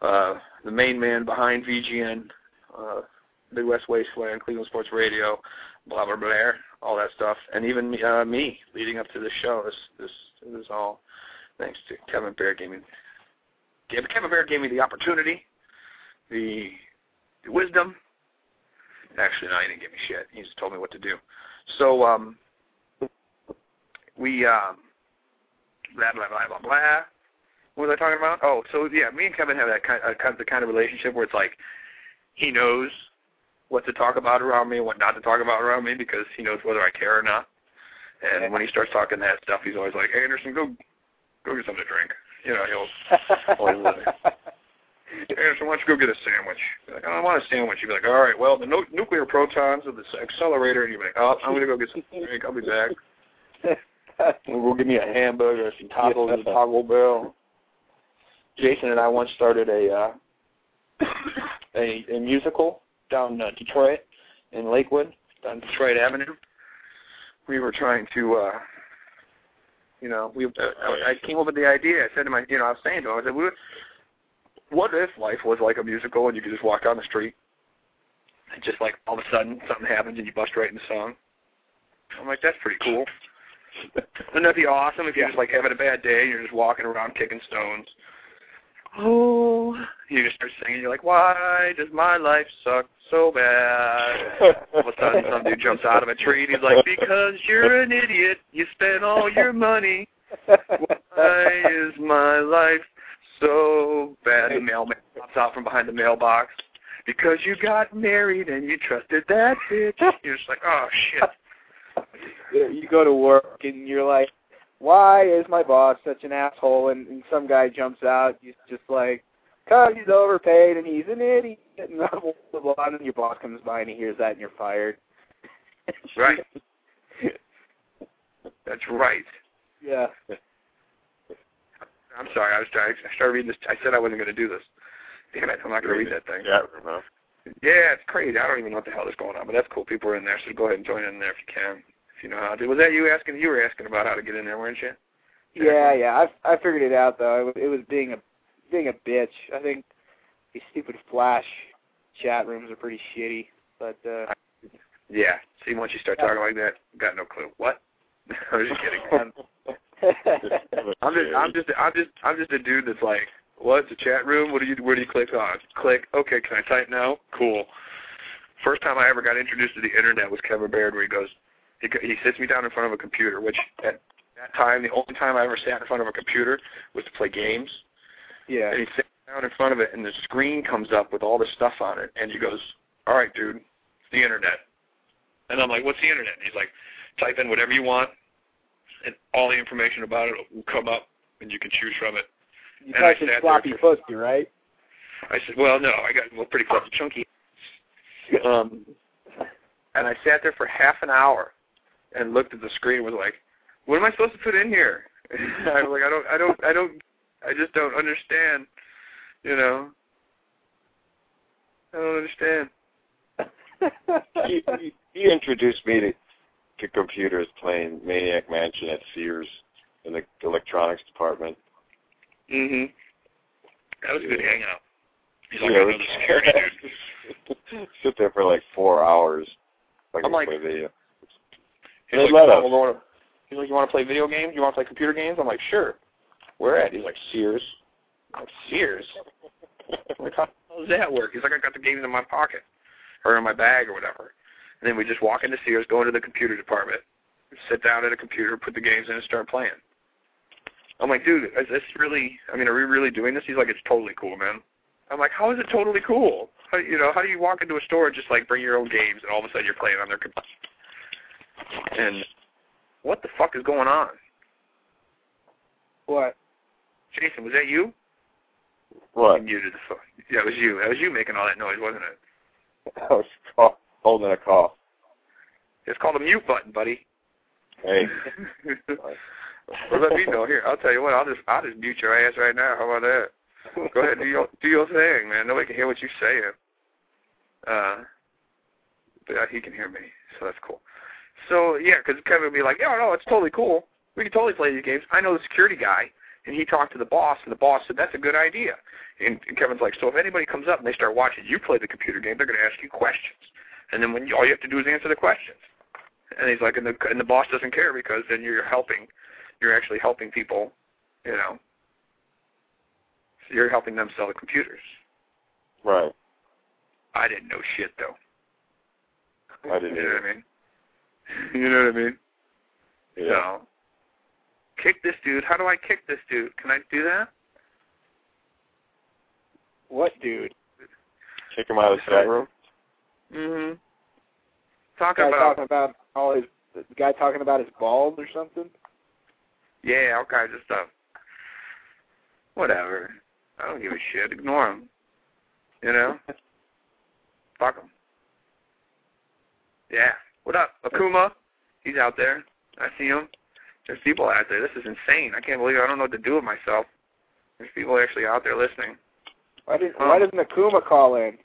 uh, the main man behind VGN, uh, Midwest Wasteland, Cleveland Sports Radio, blah blah blah, all that stuff, and even me, uh, me leading up to this show. This this is all thanks to Kevin Baird gave me. Kevin Baird gave me the opportunity, the, the wisdom. Actually, no, he didn't give me shit. He just told me what to do. So um, we um, blah blah blah blah blah. What was I talking about? Oh, so yeah, me and Kevin have that kind, uh, kind of the kind of relationship where it's like he knows what to talk about around me and what not to talk about around me because he knows whether I care or not. And when he starts talking that stuff, he's always like, "Hey, Anderson, go go get something to drink." You know, he'll always like, Anderson, why don't you go get a sandwich? Like, oh, I want a sandwich. You'd be like, all right, well, the no- nuclear protons of this accelerator, and you'd be like, oh, I'm going to go get some drink. I'll be back. We'll give me a hamburger, some tacos at Taco Bell. Jason and I once started a uh, a, a musical down uh, Detroit in Lakewood, on Detroit Avenue. We were trying to, uh, you know, we uh, I, I came up with the idea. I said to my, you know, I was saying to him, I said, "What- what if life was like a musical and you could just walk down the street and just like all of a sudden something happens and you bust right in the song? I'm like, that's pretty cool. Wouldn't that be awesome if you're just like having a bad day and you're just walking around kicking stones? Oh, you just start singing. You're like, why does my life suck so bad? All of a sudden, some dude jumps out of a tree and he's like, because you're an idiot. You spent all your money. Why is my life so bad? The mailman pops out from behind the mailbox. Because you got married and you trusted that bitch. You're just like, oh shit. you go to work and you're like, why is my boss such an asshole? And, and some guy jumps out, he's just like, cause he's overpaid and he's an idiot. And blah, blah, blah, and then your boss comes by and he hears that and you're fired. Right. That's right. Yeah. I'm sorry. I was trying. I started reading this. I said I wasn't going to do this. Damn it! I'm not going to read that thing. Yeah, huh? Yeah, it's crazy. I don't even know what the hell is going on, but that's cool. People are in there, so go ahead and join in there if you can, if you know how to. Was that you asking? You were asking about how to get in there, weren't you? Yeah, yeah. I I figured it out though. It was, it was being a being a bitch. I think these stupid flash chat rooms are pretty shitty. But uh Yeah. See, once you start talking like that, got no clue. What? I was just kidding. I'm just, I'm just, I'm just, I'm just a dude that's like, what's a chat room? What do you, where do you click on? Click. Okay, can I type now? Cool. First time I ever got introduced to the internet was Kevin Baird, where he goes, he, he sits me down in front of a computer, which at that time, the only time I ever sat in front of a computer was to play games. yeah. And he sits down in front of it, and the screen comes up with all this stuff on it, and he goes, all right, dude, it's the internet. And I'm like, what's the internet? And he's like, type in whatever you want, and all the information about it will come up, and you can choose from it. You and I typed in sat there floppy for- pussy, right? I said, well, no, I got well, pretty close chunky. Um, and I sat there for half an hour and looked at the screen and was like, "What am I supposed to put in here?" I was like, "I don't, I don't, I don't, I just don't understand." You know, I don't understand. he, he, he introduced me to, to computers playing Maniac Mansion at Sears in the electronics department. Mhm. That was a good hangout. He's like, Yeah, I know the security dude. Sit there for like four hours. Like I'm like- play video. He's They like, let "Oh, us. wanna- he's like, you want to play video games? You want to play computer games? I'm like, sure. Where at? He's like, Sears. I'm like, Sears? I'm like, how does that work? He's like, I got the games in my pocket or in my bag or whatever. And then we just walk into Sears, go into the computer department, sit down at a computer, put the games in, and start playing. I'm like, dude, is this really? I mean, are we really doing this? He's like, it's totally cool, man. I'm like, how is it totally cool? How, you know, how do you walk into a store and just like bring your own games, and all of a sudden you're playing on their computer? And what the fuck is going on? What? Jason, was that you? What? You muted the phone. Yeah, it was you. That was you making all that noise, wasn't it? I was cough, holding a call. It's called a mute button, buddy. Hey, well, let me know. Here, I'll tell you what. I'll just I'll just mute your ass right now. How about that? Go ahead, do your do your thing, man. Nobody can hear what you're saying. Uh, but uh, he can hear me, so that's cool. So yeah, because Kevin would be like, "Yeah, no, it's totally cool. We can totally play these games." I know the security guy, and he talked to the boss, and the boss said that's a good idea. And, and Kevin's like, "So if anybody comes up and they start watching you play the computer game, they're going to ask you questions, and then when you, all you have to do is answer the questions." And he's like, and the and the boss doesn't care because then you're helping, you're actually helping people, you know. So you're helping them sell the computers. right. I didn't know shit though. I didn't You know what I mean? You know what I mean? Yeah. So, kick this dude. How do I kick this dude? Can I do that? What, dude? Kick him out of the chat room. Mm-hmm. Talk Guy about talking about all his the guy talking about his balls or something. yeah, all kinds of stuff. Whatever. I don't give a shit. Ignore him. You know? Fuck him. Yeah. What up, Akuma? He's out there. I see him. There's people out there. This is insane. I can't believe it. I don't know what to do with myself. There's people actually out there listening. Why didn't Oh. Why doesn't Akuma call in?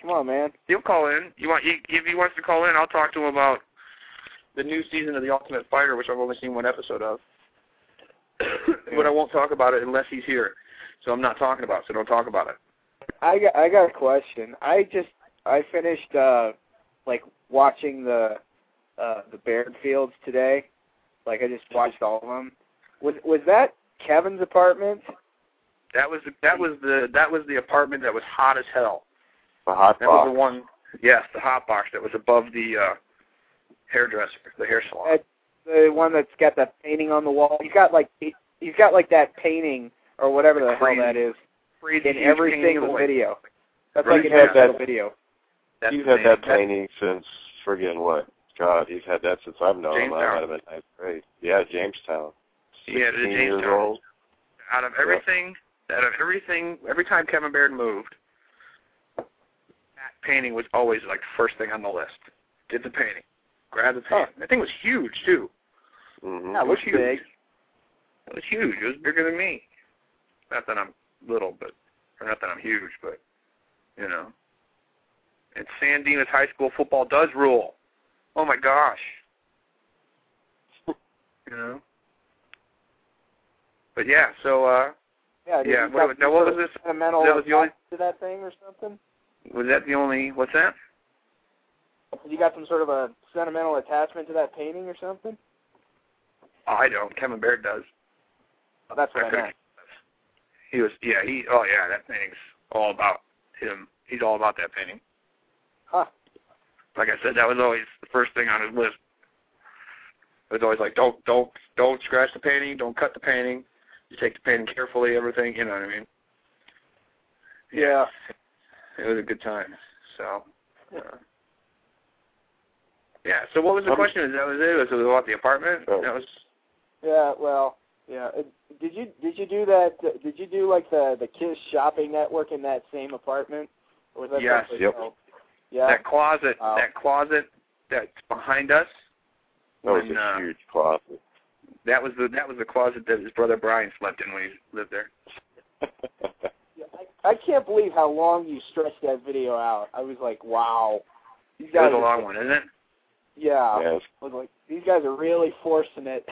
Come on, man. He'll call in. You want? If he wants to call in, I'll talk to him about the new season of The Ultimate Fighter, which I've only seen one episode of. but I won't talk about it unless he's here. So I'm not talking about it. So don't talk about it. I got I got a question. I just I finished uh like watching the uh the Baird Fields today. Like I just watched all of them. Was was that Kevin's apartment? That was the, that was the that was the apartment that was hot as hell. The hot That was box. the one. Yes, the hot box that was above the uh hairdresser, the hair salon. That- The one that's got that painting on the wall. He's got like he- he's got like that painting or whatever the hell Crazy. that is Crazy in every single the- video. That's Right, like in he's every single that- video. That's He's the had name. that That- painting since friggin' what? God, he's had that since I've known him. I Jamestown. had him in ninth grade. Yeah, Jamestown. Yeah, the 16 years old. out of everything, out of everything, every time Kevin Baird moved, that painting was always like the first thing on the list. Did the painting, grab the painting. That thing was huge too. hmm Yeah, it looks huge. big. It was huge. It was bigger than me. Not that I'm little, but or not that I'm huge, but you know. And San Dimas High School football does rule. Oh my gosh. you know. But yeah, so uh Yeah, Yeah, he's what- now what was this? Sentimental That was the only- to that thing or something. was that the only what's that? You got some sort of a sentimental attachment to that painting or something? Oh, I don't. Kevin Baird does. Oh, that's what I couldn't- meant. He was yeah, he oh yeah, that painting's all about him. He's all about that painting. Huh. Like I said, that was always the first thing on his list. It was always like don't don't don't scratch the painting, don't cut the painting. You take the painting carefully, everything, you know what I mean? Yeah. It was a good time. So uh, yeah, so what was the Um, question? Is that was it? Was it about the apartment? Oh. That was Yeah, well, yeah. Did you did you do that? Did you do like the the Kiss shopping network in that same apartment? Or was that Yes. Yep. else? Yeah. that closet Wow. that closet that's behind us That was when, a uh, huge closet. That was the that was the closet that his brother Brian slept in when he lived there. I, I can't believe how long you stretched that video out. I was like, wow. These guys It guys was a are- long one, isn't it? Yeah. yes. I was like, these guys are really forcing it.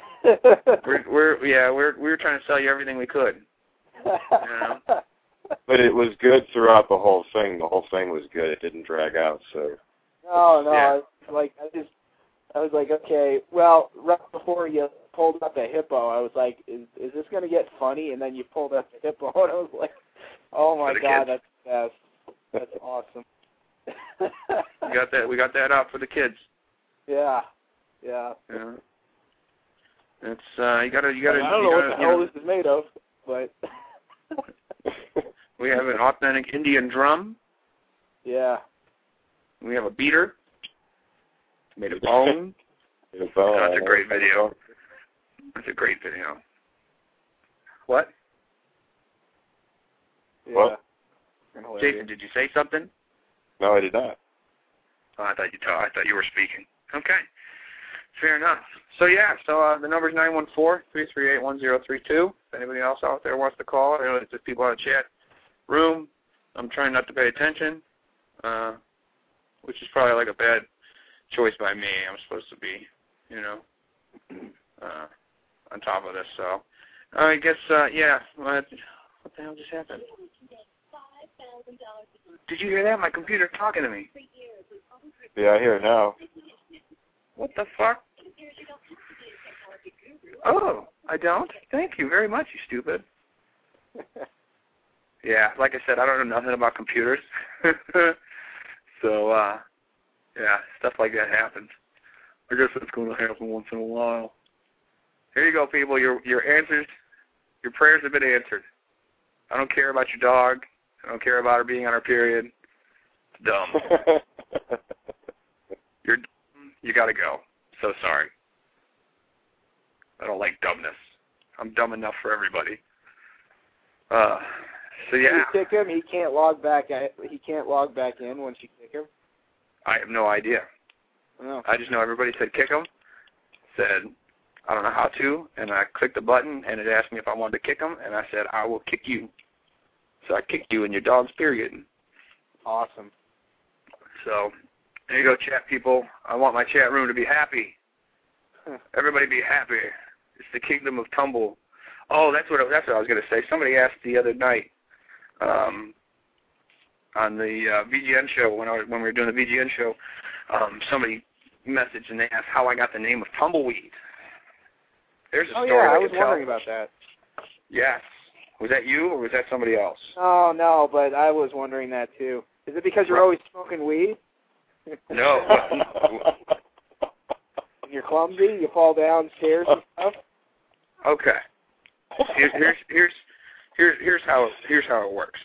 We're we're yeah we're we were trying to sell you everything we could. But it was good throughout the whole thing. The whole thing was good. It didn't drag out. So No, no. Yeah. I, like I just, I was like, okay. Well, right before you pulled up the hippo, I was like, is is this gonna get funny? And then you pulled up the hippo, and I was like, oh my god, kids. that's that's that's awesome. We got that we got that out for the kids. yeah, yeah. Yeah. It's uh you gotta you gotta I don't you know gotta, what the you hell know, this is made of, but we have an authentic Indian drum. yeah. We have a beater made of bone. It's, That's a great video. That's a great video. What? yeah. What? Jason, did you say something? No, I did not. Oh, I thought you ta- I thought you were speaking. Okay. Fair enough. So yeah, so uh, the number's nine one four three three eight one zero three two. If anybody else out there wants to call, I know it's just people in the chat room. I'm trying not to pay attention, uh, which is probably like a bad choice by me. I'm supposed to be, you know, uh, on top of this. So I guess uh, yeah. What, what the hell just happened? Did you hear that? My computer talking to me. Yeah, I hear it now. What the fuck? Oh, I don't? Thank you very much, you stupid. Yeah, like I said, I don't know nothing about computers. so, uh, yeah, stuff like that happens. I guess it's going to happen once in a while. Here you go, people. Your your answers, your prayers have been answered. I don't care about your dog. I don't care about her being on her period. It's dumb. You're dumb. You got to go. So sorry. I don't like dumbness. I'm dumb enough for everybody. Uh, so yeah, You kick him, he can't log back. He can't log back in once you kick him. I have no idea. No. I just know everybody said kick him. Said I don't know how to, and I clicked the button, and it asked me if I wanted to kick him, and I said I will kick you. So I kicked you in your dog's period. Awesome. So there you go, chat people. I want my chat room to be happy. Everybody be happy. It's the kingdom of tumble. Oh, that's what that's what I was going to say. Somebody asked the other night um, on the uh, VGN show when I was, when we were doing the VGN show. Um, somebody messaged and they asked how I got the name of tumbleweed. There's a Oh story yeah, I I was tell. wondering about that. Yes. Was that you or was that somebody else? Oh no, but I was wondering that too. Is it because you're always smoking weed? No. You're clumsy, you fall downstairs and stuff. Okay. Here, here's here's here's here's how here's how it works.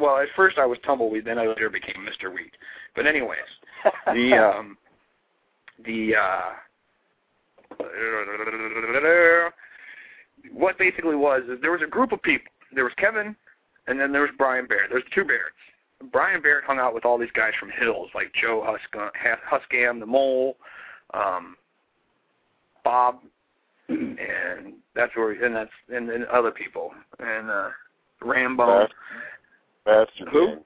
Well, at first I was tumbleweed, then I later became Mr. Weed. But anyways, the um the uh what basically was is there was a group of people. There was Kevin and then there was Brian Barrett. There's two Barretts. Brian Barrett hung out with all these guys from Hills, like Joe Huskam, Huskam the Mole, um, Bob, and that's where, and that's and, and other people, and uh, Rambo, Bastard Who? gang.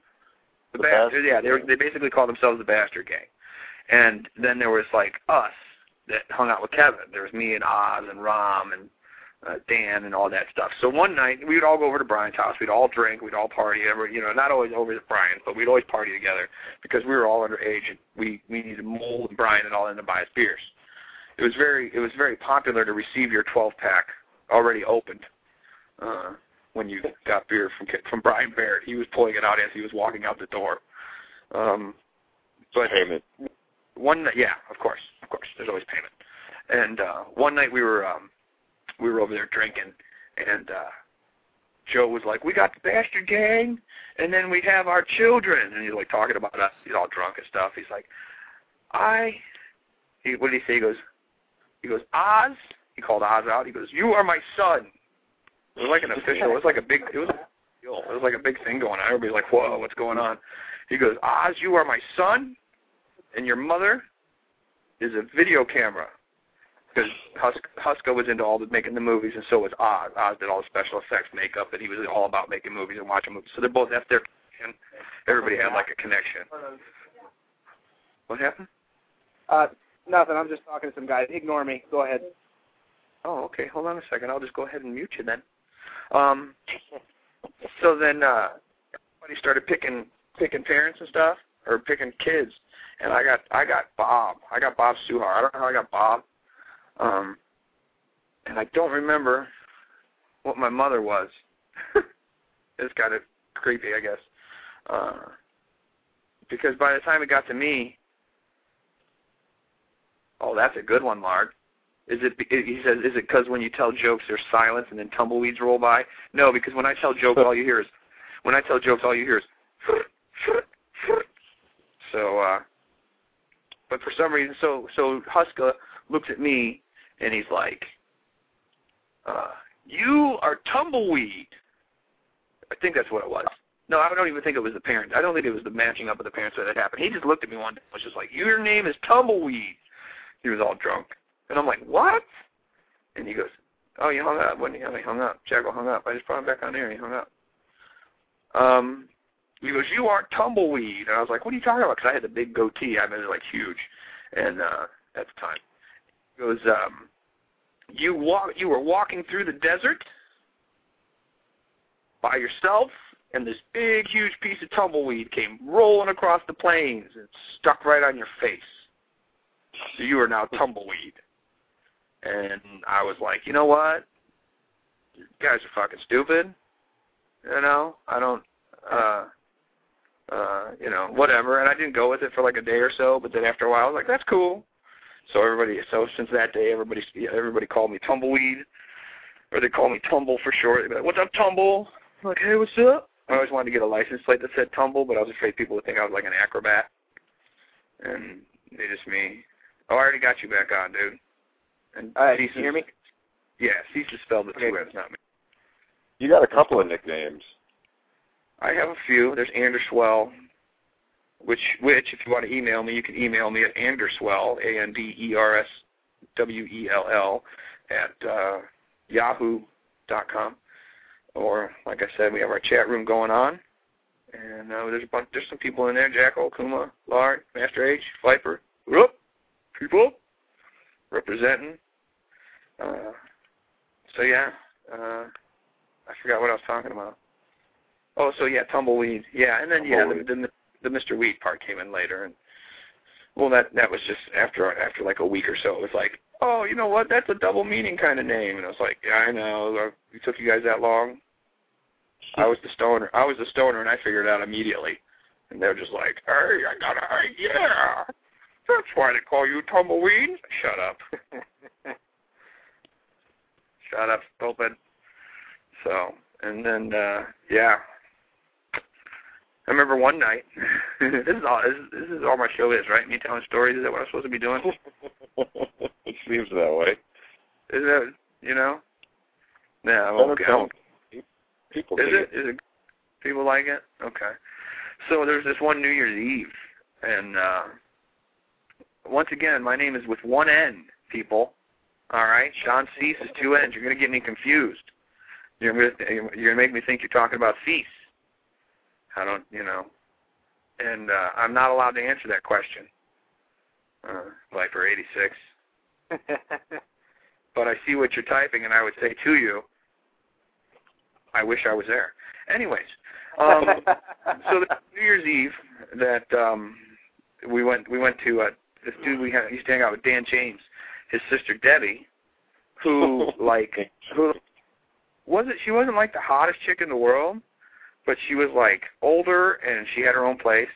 the, the bastard. Bastard Yeah, they were, they basically called themselves the Bastard Gang, and then there was like us that hung out with Kevin. There was me and Oz and Rom and uh, Dan and all that stuff. So one night we would all go over to Brian's house. We'd all drink. We'd all party. Every, you know, not always over at Brian's, but we'd always party together because we were all underage and we we needed Mole and Brian and all in to buy us beers. It was very it was very popular to receive your 12 pack already opened uh, when you got beer from from Brian Barrett. He was pulling it out as he was walking out the door. Um, but Payment. one night, yeah, of course, of course, there's always payment. And uh, one night we were um, we were over there drinking, and uh, Joe was like, "We got the bastard gang, and then we have our children," and he's like talking about us. He's all drunk and stuff. He's like, "I," he, what did he say? He goes, he goes, Oz. He called Oz out. He goes, "You are my son." It was like an official. It was like a big. It was. It was like a big thing going on. Everybody's like, "Whoa, what's going on?" He goes, "Oz, you are my son, and your mother is a video camera." because Husk, Huska was into all the making the movies, and so was Oz. Oz did all the special effects, makeup, and he was all about making movies and watching movies. So they're both that's their connection. Everybody had like a connection. What happened? Uh, nothing. I'm just talking to some guys. Ignore me. Go ahead. Oh, okay. Hold on a second. I'll just go ahead and mute you then. Um, so then uh, everybody started picking picking parents and stuff, or picking kids, and I got I got Bob. I got Bob Suhar. I don't know how I got Bob. Um, and I don't remember what my mother was. it's kind of creepy, I guess. Uh, because by the time it got to me, oh, that's a good one, Mark. Is it? He says, is it because when you tell jokes there's silence and then tumbleweeds roll by? No, because when I tell jokes, all you hear is when I tell jokes, all you hear is. So, uh, but for some reason, so so Huska looks at me and he's like, uh, "You are tumbleweed." I think that's what it was. No, I don't even think it was the parents. I don't think it was the matching up of the parents that had happened. He just looked at me one day and was just like, "Your name is Tumbleweed." He was all drunk, and I'm like, "What?" And he goes, "Oh, you hung up." When he hung up, Jackal hung up. I just brought him back on air. and He hung up. Um, he goes, "You aren't tumbleweed," and I was like, "What are you talking about?" Because I had the big goatee. I mean, it was like huge, and uh, at the time, he goes, um, "You walk. You were walking through the desert by yourself, and this big, huge piece of tumbleweed came rolling across the plains and stuck right on your face. So you are now tumbleweed." And I was like, "You know what? You guys are fucking stupid." You know, I don't. uh uh, you know, whatever. And I didn't go with it for like a day or so, but then after a while, I was like, that's cool. So everybody, so since that day, everybody, everybody called me Tumbleweed, or they call me Tumble for short. They'd be like, "What's up, Tumble?" I'm like, "Hey, what's up?" I always wanted to get a license plate that said Tumble, but I was afraid people would think I was like an acrobat. And they just me. Oh, I already got you back on, dude. And All right, can you hear me? Yeah, Cease is spelled with two Okay. N's, not me. You got a couple of nicknames. I have a few. There's Anderswell, which which if you want to email me, you can email me at Anderswell, A N D E R S W E L L, at uh, yahoo.com. Or like I said, we have our chat room going on, and uh, there's a bunch. There's some people in there: Jackal, Kuma, Lard, Master H, Viper. Whoop, people representing. Uh, so yeah, uh, I forgot what I was talking about. Oh, so yeah, tumbleweed. Yeah, and then yeah, the, the the Mr. Weed part came in later, and well, that that was just after after like a week or so. It was like, oh, you know what? That's a double meaning kind of name, and I was like, yeah, I know. Uh, It took you guys that long. I was the stoner. I was the stoner, and I figured it out immediately. And they're just like, hey, I got a yeah. That's why they call you tumbleweed. Shut up. Shut up, stupid. So, and then uh yeah, I remember one night. this is all. This, is- this is all my show is, right? Me telling stories. Is that what I'm supposed to be doing? it seems that way. Is that you know? Yeah. I'm okay. People Is dig it? Is it? People like it? Okay. So there's this one New Year's Eve, and uh once again, my name is with one N, people. All right, Sean Cease is two N's. You're gonna get me confused. You're gonna you're gonna make me think you're talking about Cease. I don't, you know, and uh, I'm not allowed to answer that question. Uh, Viper 86. But I see what you're typing, and I would say to you, I wish I was there. Anyways, um, so the New Year's Eve that um we went we went to uh this dude we had used to hang out with Dan James, his sister Debbie, who like who wasn't she wasn't like the hottest chick in the world, but she was like older and she had her own place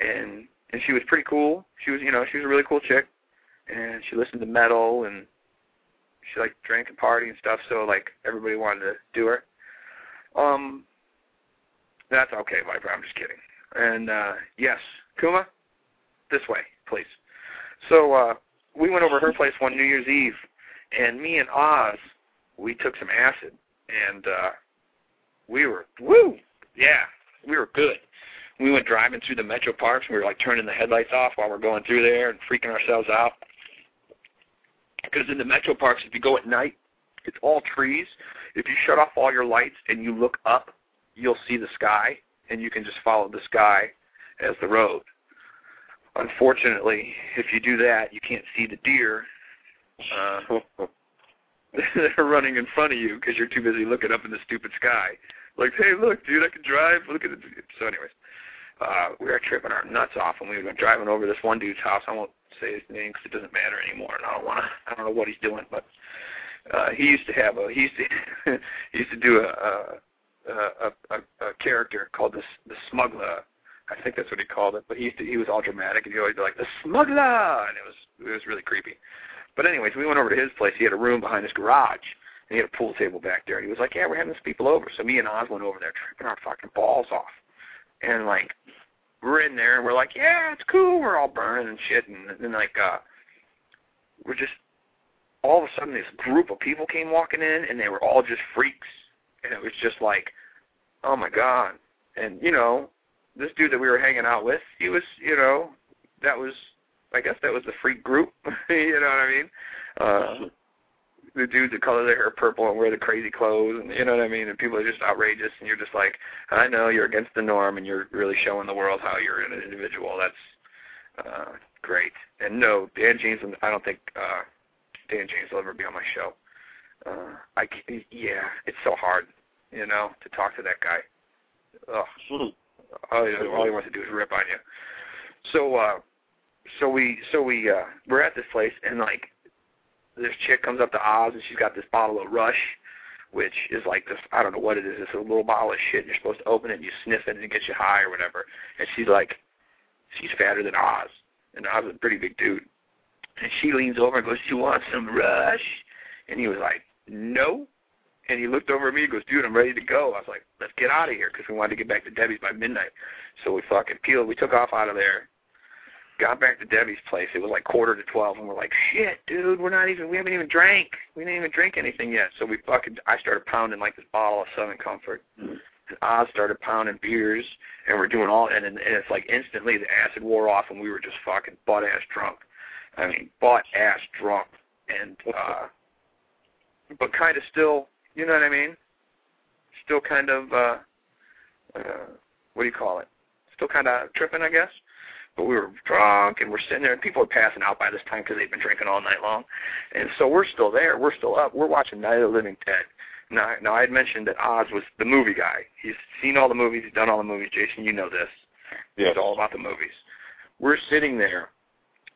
and and she was pretty cool. She was you know, she was a really cool chick and she listened to metal and she like drank and party and stuff, so like everybody wanted to do her. Um that's okay, Viper, I'm just kidding. And uh yes, Kuma, this way, please. So uh we went over her place one New Year's Eve and me and Oz we took some acid and uh we were woo yeah, we were good. We went driving through the metro parks. And we were like turning the headlights off while we're going through there and freaking ourselves out. Because in the metro parks, if you go at night, it's all trees. If you shut off all your lights and you look up, you'll see the sky, and you can just follow the sky as the road. Unfortunately, if you do that, you can't see the deer. Uh, they're running in front of you because you're too busy looking up in the stupid sky. Like, hey, look, dude, I can drive. Look at it. So, anyways, uh, we were tripping our nuts off, and we were driving over this one dude's house. I won't say his name because it doesn't matter anymore, and I don't want to. I don't know what he's doing, but uh, he used to have a. He used to. he used to do a. a, a, a, a character called the the smuggler. I think that's what he called it. But he used to, he was all dramatic, and he always be like the smuggler, and it was it was really creepy. But anyways, we went over to his place. He had a room behind his garage, and he had a pool table back there. And he was like, "Yeah, we're having some people over." So me and Oz went over there, tripping our fucking balls off, and like we're in there, and we're like, "Yeah, it's cool." We're all burning and shit, and then like uh, we're just all of a sudden this group of people came walking in, and they were all just freaks, and it was just like, "Oh my god!" And you know, this dude that we were hanging out with, he was, you know, that was I guess that was the freak group. you know what I mean? Uh, the dudes that color their hair purple and wear the crazy clothes, and you know what I mean. And people are just outrageous, and you're just like, I know you're against the norm, and you're really showing the world how you're an individual. That's uh, great. And no, Dan James, I don't think uh, Dan James will ever be on my show. Uh, I yeah, it's so hard, you know, to talk to that guy. Ugh. All, all he wants to do is rip on you. So uh so we so we uh we're at this place and like this chick comes up to Oz and she's got this bottle of Rush, which is like this I don't know what it is. It's a little bottle of shit and you're supposed to open it and you sniff it and it gets you high or whatever. And she's like she's fatter than Oz. And Oz is a pretty big dude. And she leans over and goes, you want some Rush? And he was like, No. And he looked over at me and goes, Dude, I'm ready to go. I was like, Let's get out of here because we wanted to get back to Debbie's by midnight. So we fucking peeled. We took off out of there got back to Debbie's place. It was like quarter to twelve, and we're like, "Shit, dude, we're not even. We haven't even drank. We didn't even drink anything yet." So we fucking. I started pounding like this bottle of Southern Comfort. And Oz started pounding beers, and we're doing all, and, and it's like instantly the acid wore off, and we were just fucking butt ass drunk. I mean, butt ass drunk, and uh, but kind of still, you know what I mean? Still kind of, uh, uh, what do you call it? Still kind of tripping, I guess? But we were drunk and we're sitting there and people are passing out by this time because they've been drinking all night long. And so we're still there. We're still up. We're watching night of the living dead. Now now i had mentioned that oz was the movie guy. He's seen all the movies. He's done all the movies. Jason you know this. Yes. he's all about the movies. We're sitting there.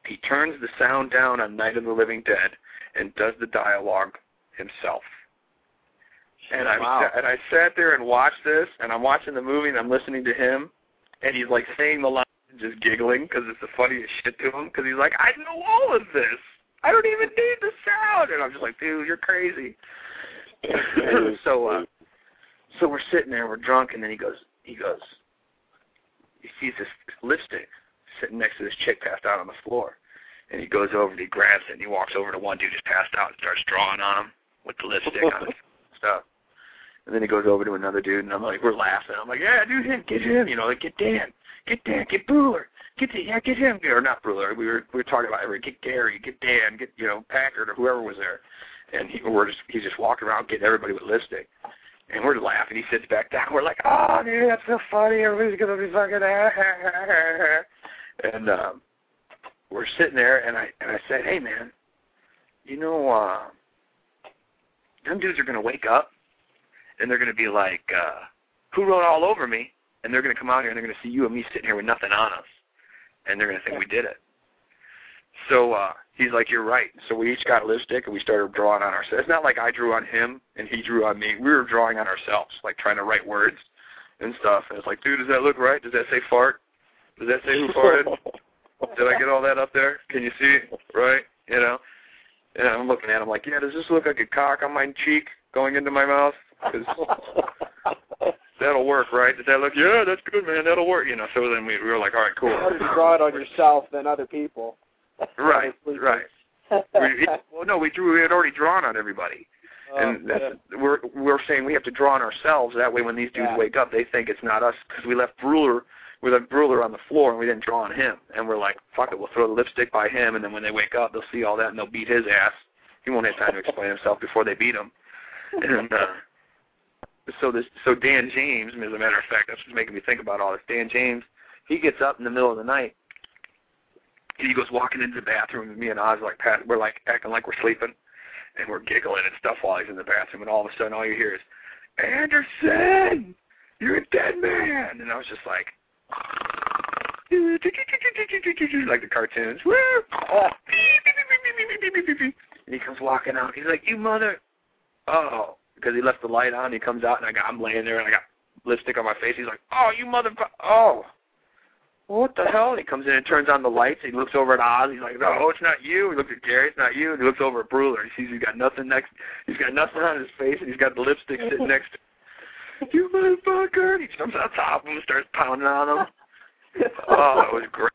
He turns the sound down on night of the living dead and does the dialogue himself and I wow. and I sat there and watched this, and I'm watching the movie and I'm listening to him, and he's like saying the line just giggling because it's the funniest shit to him because he's like, I know all of this. I don't even need the sound, and I'm just like, dude, you're crazy. so, uh, so we're sitting there, we're drunk, and then he goes, he goes, he sees this lipstick sitting next to this chick passed out on the floor, and he goes over and he grabs it and he walks over to one dude just passed out and starts drawing on him with the lipstick on his stuff. And then he goes over to another dude, and I'm like, we're laughing. I'm like, yeah, dude, him, get him, you know, like get Dan get Dan, get Brewer, get the, yeah, get him, or not Brewer. We were we were talking about every get Gary, get Dan, get you know Packard or whoever was there, and he, we're just he's just walking around getting everybody with lipstick, and we're laughing. He sits back down. We're like, oh dude, that's so funny. Everybody's gonna be fucking and um, we're sitting there, and I and I said, hey man, you know, uh, them dudes are gonna wake up, and they're gonna be like, uh, who wrote all over me? and they're going to come out here and they're going to see you and me sitting here with nothing on us, and they're going to think we did it. So uh, he's like, "You're right." So we each got a lipstick and we started drawing on ourselves. It's not like I drew on him and he drew on me. We were drawing on ourselves, like trying to write words and stuff. And it's like, dude, does that look right? Does that say fart? Does that say who farted? Did I get all that up there? Can you see? Right? You know. And I'm looking at him like, yeah, does this look like a cock on my cheek going into my mouth? Cause that'll work, right? Does that look? Yeah, that's good, man. That'll work. You know. So then we, we were like, all right, cool. Harder to draw it on yourself than other people. right, right. we, well, no, we drew. We had already drawn on everybody, Oh, and that's yeah. we're we're saying we have to draw on ourselves. That way, when these dudes Yeah. wake up, they think it's not us because we left Brewer. with a Brewer on the floor and we didn't draw on him. And we're like, fuck it, we'll throw the lipstick by him, and then when they wake up, they'll see all that and they'll beat his ass, he won't have time to explain himself before they beat him. And uh, so this, so Dan James, as a matter of fact, that's what's making me think about all this. Dan James, he gets up in the middle of the night, and he goes walking into the bathroom, and me and Oz like pat, we're like acting like we're sleeping, and we're giggling and stuff while he's in the bathroom, and all of a sudden all you hear is, Anderson, you're a dead man, and I was just like. Like the cartoons. And he comes walking out. He's like, "You mother!" Oh, because he left the light on. He comes out, and I got I'm laying there, and I got lipstick on my face. He's like, "Oh, you mother! Oh, what the hell?" And he comes in and turns on the lights. He looks over at Oz. He's like, "No, it's not you." He looks at Gary. It's not you. And he looks over at Bruler. He sees he's got nothing next. He's got nothing on his face, and he's got the lipstick sitting next to. him. You motherfucker! And he jumps on top of him and starts pounding on him. Oh, it was great.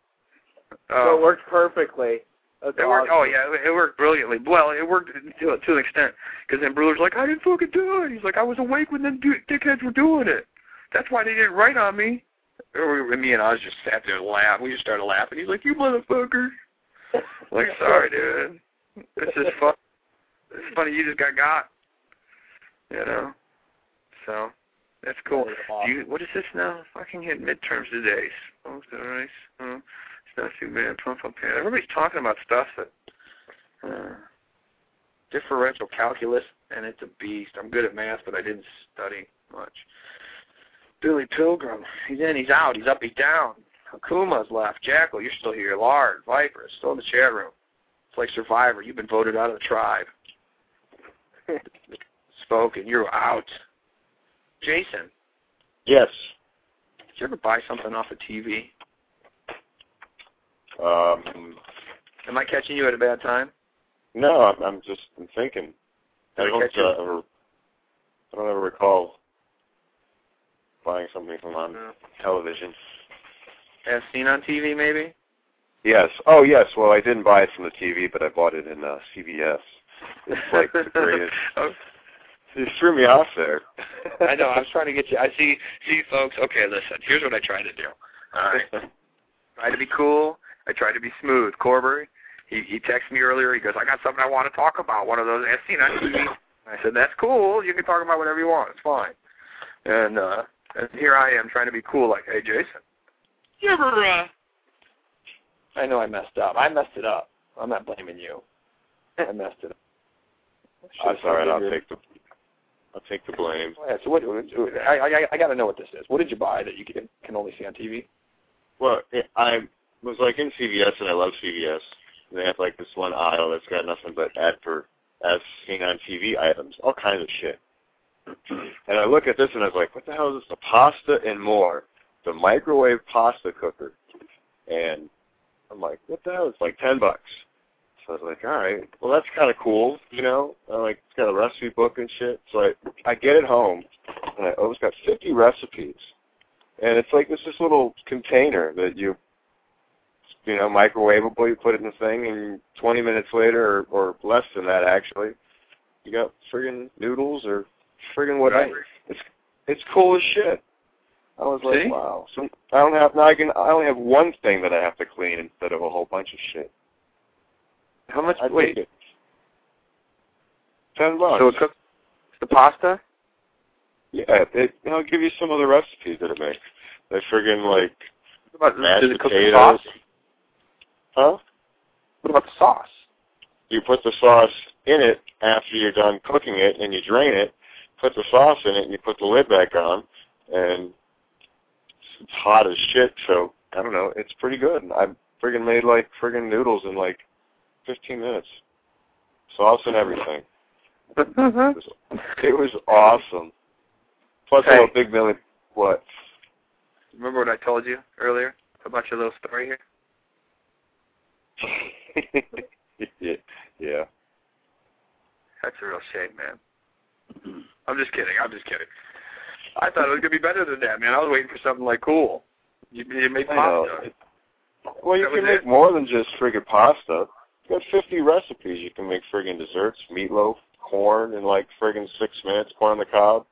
so it Uh, worked perfectly. That's it worked. Oh, awesome. Oh yeah, it, it worked brilliantly. Well, it worked to, to an extent because then Bruler's like, I didn't fucking do it. He's like, I was awake when them dickheads were doing it. That's why they didn't write on me. We, me and Oz just sat there and laughed. We just started laughing. He's like, you motherfucker. like, sorry, dude. This is fun. It's funny you just got got. You know. So that's cool. That awesome. you, what is this now? Fucking hit midterms today. Oh, the rice. Oh, it's not too bad. Pump up here. Everybody's talking about stuff that uh, differential calculus, and it's a beast. I'm good at math, but I didn't study much. Billy Pilgrim. He's in. He's out. He's up. He's down. Akuma's left. Jackal, you're still here. Lard, Viper, is still in the chat room. It's like Survivor. You've been voted out of the tribe. Spoken. You're out. Jason, Yes. did you ever buy something off a TV? Um, Am I catching you at a bad time? no, I'm, I'm just I'm thinking. I Did I don't uh, ever. I don't ever recall buying something from on No. television. As seen on TV, maybe? Yes. Oh, yes. Well, I didn't buy it from the TV, but I bought it in uh, CVS. It's like the greatest. Oh, You threw me off there. I know. I was trying to get you. I see. See, folks. Okay, listen. Here's what I try to do. All right. try to be cool. I tried to be smooth. Corbury, he he texted me earlier. He goes, I got something I want to talk about. One of those as seen on TV. I said, that's cool. You can talk about whatever you want. It's fine. And uh, and here I am trying to be cool. Like, hey, Jason, you ever? uh I know I messed up. I messed it up. I'm not blaming you. I messed it up. That's all right. I'll take the I'll take the blame. Yeah, so what? I I I got to know what this is. What did you buy that you can can only see on TV? Well, I was like in CVS, and I love CVS. They have like this one aisle that's got nothing but ad for as seen on TV items, all kinds of shit. And I look at this and I was like, what the hell is this? The pasta and more, the microwave pasta cooker, and I'm like, what the hell? It's like ten bucks. So I was like, all right, well that's kind of cool, you know. I like it's got a recipe book and shit. So I I get it home, and I oh it's got 50 recipes, and it's like this this little container that you you know, microwavable. You put it in the thing, and 20 minutes later, or, or less than that, actually, you got friggin' noodles or friggin' whatever. It's it's cool as shit. I was like, See? wow. So I don't have now. I can. I only have one thing that I have to clean instead of a whole bunch of shit. How much? I'd wait. it. Ten bucks. So it cooks the pasta? yeah, it, I'll give you some of the recipes that it makes. They friggin' like about mashed does it cook the potatoes. Sauce? Huh? What about the sauce? you put the sauce in it after you're done cooking it and you drain it, put the sauce in it and you put the lid back on and it's hot as shit, so I don't know, it's pretty good. I friggin' made like friggin' noodles in like fifteen minutes. Sauce and everything. Mm-hmm. It was, it was awesome. Plus Hey. a little big Billy what? Remember what I told you earlier about your little story here? yeah. That's a real shame, man. I'm just kidding. I'm just kidding. I thought it was gonna be better than that, man. I was waiting for something like cool. You, you made I pasta. Well, you That can make it? more than just friggin' pasta. You got 50 recipes. You can make friggin' desserts, meatloaf, corn in like friggin' six minutes, corn on the cob,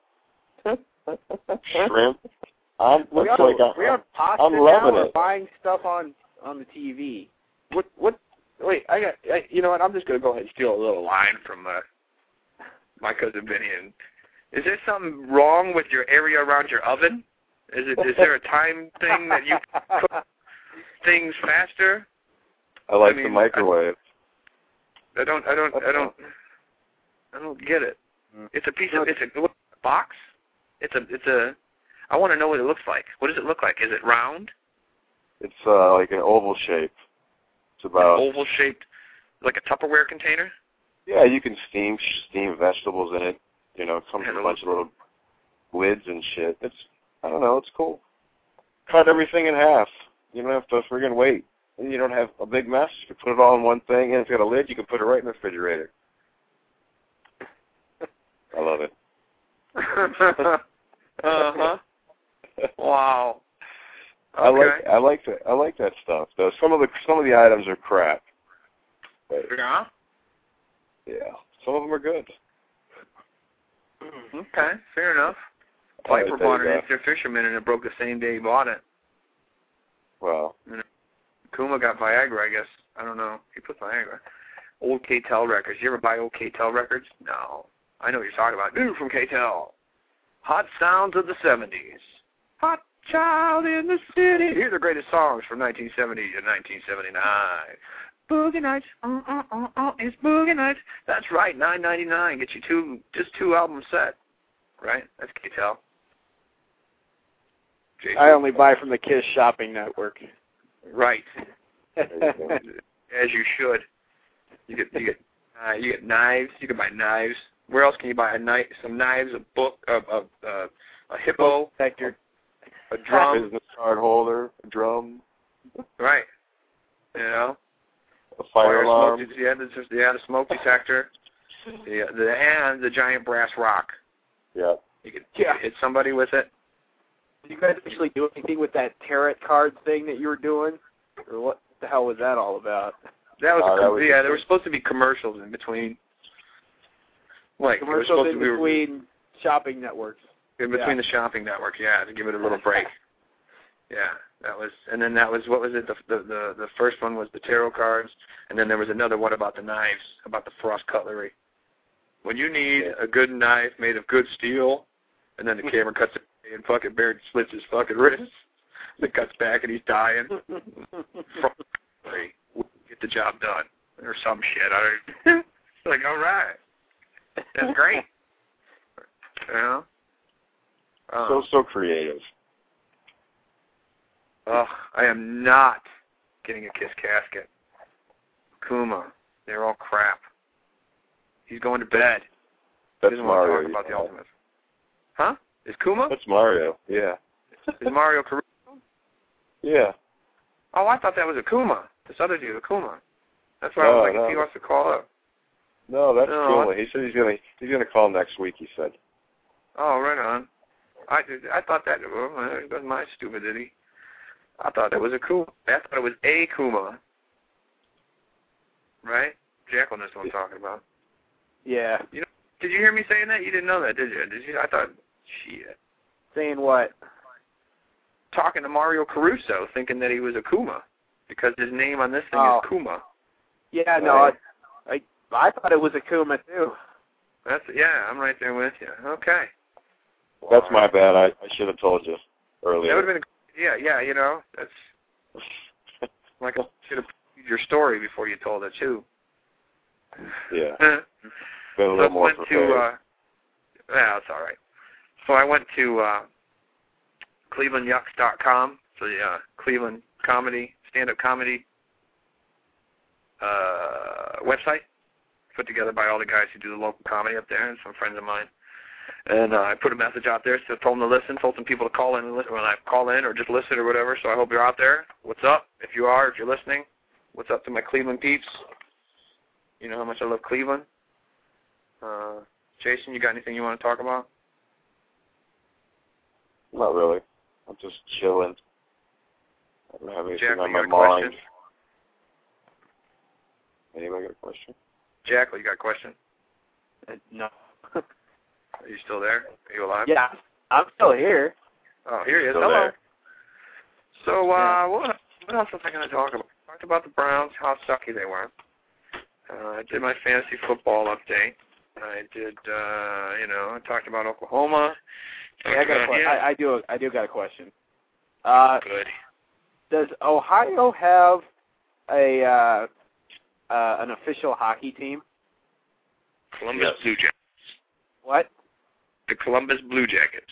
shrimp. I'm, We that's are, like, I, we are pasta I'm now loving or it. buying stuff on on the TV. What what wait, I got. I, you know what? I'm just gonna go ahead and steal a little line from uh, my cousin Vinny. And is there something wrong with your area around your oven? Is it? Is there a time thing that you cook things faster? I like I mean, the microwave. I don't. I don't. I don't. I don't get it. Mm. It's a piece of. It's a, a box. It's a. It's a. I want to know what it looks like. What does it look like? Is it round? It's uh like an oval shape. About oval shaped, like a Tupperware container? yeah. You can steam steam vegetables in it. You know, it comes with a bunch of little lids and shit. It's I don't know. It's cool. Cut everything in half. You don't have to friggin' wait. And you don't have a big mess. You can put it all in one thing, and it's got a lid. You can put it right in the refrigerator. I love it. uh huh. Wow. I like I like that I like that stuff. Though some of the some of the items are crap. But yeah. yeah, some of them are good. Mm-hmm. Okay. Fair enough. Piper there bought an instant fisherman and it broke the same day he bought it. Well, Kuma got Viagra, I guess. I don't know. He put Viagra. Old K-Tel records. You ever buy old K-Tel records? No. I know what you're talking about. New from K-Tel. Hot sounds of the 70s. Hot child in the city. Here are the greatest songs from 1970 to 1979. Boogie Nights, uh, uh, uh, uh, it's Boogie Nights. That's right, 9.99. Get you two, just two album set. Right? That's K-Tel. I only buy from the Kiss shopping network. Right. as you should. You get you get uh, you get knives. You can buy knives. Where else can you buy a knife? Some knives, a book, a a, a, a hippo, Hector. A drum. business card holder, a drum, Right. You know. a fire smoke alarm. de- yeah, the, yeah, the smoke detector. The the and the giant brass rock. Yeah. You could, you Yeah. could hit somebody with it. Did you guys actually do anything with that tarot card thing that you were doing? Or what the hell was that all about? That was, Uh, a that was yeah. just There were supposed to be commercials in between. Like it was Commercials supposed in to be between shopping networks. In between Yeah. the shopping network, yeah, to give it a little break. yeah, that was, and then that was what was it? The, the the the first one was the tarot cards, and then there was another one about the knives, about the frost cutlery. When you need a good knife made of good steel, and then the camera cuts it and fucking Baird slits his fucking wrist, then cuts back and he's dying. Frost cutlery get the job done, or some shit. I don't. like, all right, that's great. You know. Um, So so creative. Ugh, I am not getting a Kiss casket. Kuma, they're all crap. He's going to bed. That's he doesn't want to Mario. talk about the yeah. Ultimate. Huh? Is Kuma? That's Mario. Yeah. Is Mario Caruso? Yeah. Oh, I thought that was a Kuma. This other dude, a Kuma. That's why I was like, no. if he wants to call up. No, that's No, cool. He said he's gonna he's gonna call next week. He said. Oh, right on. I I thought that well, it was my stupidity. I thought that was a Kuma. I thought it was a Kuma. Right? Jacqueline knows what I'm talking about. Yeah. You did you hear me saying that? You didn't know that, did you? Did you? I thought, shit. Saying what? Talking to Mario Caruso, thinking that he was a Kuma, because his name on this thing Oh. is Kuma. Yeah, no, I, I I thought it was Akuma too. That's yeah. I'm right there with you. Okay. That's my bad. I, I should have told you earlier. That would have been yeah, yeah. You know, that's like I should have your story before you told it too. yeah. so a I went to prepared. uh, yeah, it's all right. So I went to uh, ClevelandYucks.com, so the uh, Cleveland comedy, stand-up comedy uh, website, put together by all the guys who do the local comedy up there and some friends of mine. And uh, I put a message out there, so told them to listen, told some people to call in and listen when I call in or just listen or whatever. So I hope you're out there. What's up? If you are, if you're listening, what's up to my Cleveland peeps? You know how much I love Cleveland. Uh, Jason, you got anything you want to talk about? Not really. I'm just chilling. I don't have anything Jack, on my a question? mind. Anybody got a question? Jack, you got a question? Uh, No. Are you still there? Are you alive? yeah, I'm still here. Oh, here he is. Hello. there. So, uh, what, what else was I going to talk about? talked about the Browns, how sucky they were. Uh, I did my fantasy football update. I did, uh, you know, I talked about Oklahoma. Hey, I, got a Talked I, I do. I do got a question. Uh, Good. does Ohio have a uh, uh, an official hockey team? Columbus Yes. Blue Jackets. What? The Columbus Blue Jackets.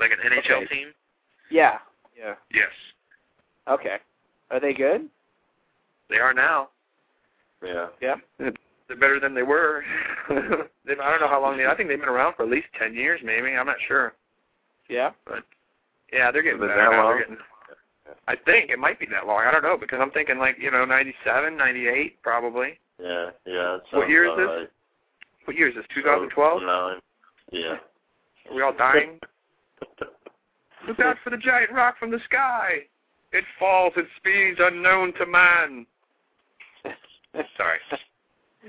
Like an NHL Okay. team? Yeah. Yeah. Yes. Okay. Are they good? They are now. Yeah. Yeah. They're better than they were. I don't know how long they. I think they've been around for at least ten years, maybe. I'm not sure. Yeah. But Yeah, they're getting better that long? They're getting. I think it might be that long. I don't know because I'm thinking like you know '97, '98, probably. Yeah. Yeah. What year is this? right. What year is this? 2012? Yeah. Are we all dying? Look out for the giant rock from the sky. It falls at speeds unknown to man. Sorry.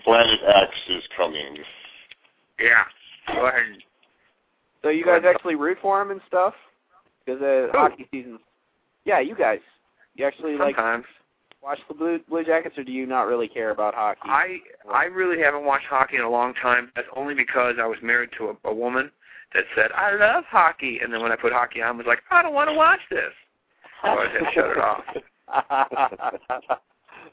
Planet X is coming. Yeah. Go ahead. So you guys actually root for them and stuff? Because the uh, Who? hockey season. Yeah, you guys. You actually like Sometimes. watch the Blue Blue Jackets, or do you not really care about hockey? I I really haven't watched hockey in a long time. That's only because I was married to a, a woman that said I love hockey, and then when I put hockey on, was like I don't want to watch this. So I had to shut it off.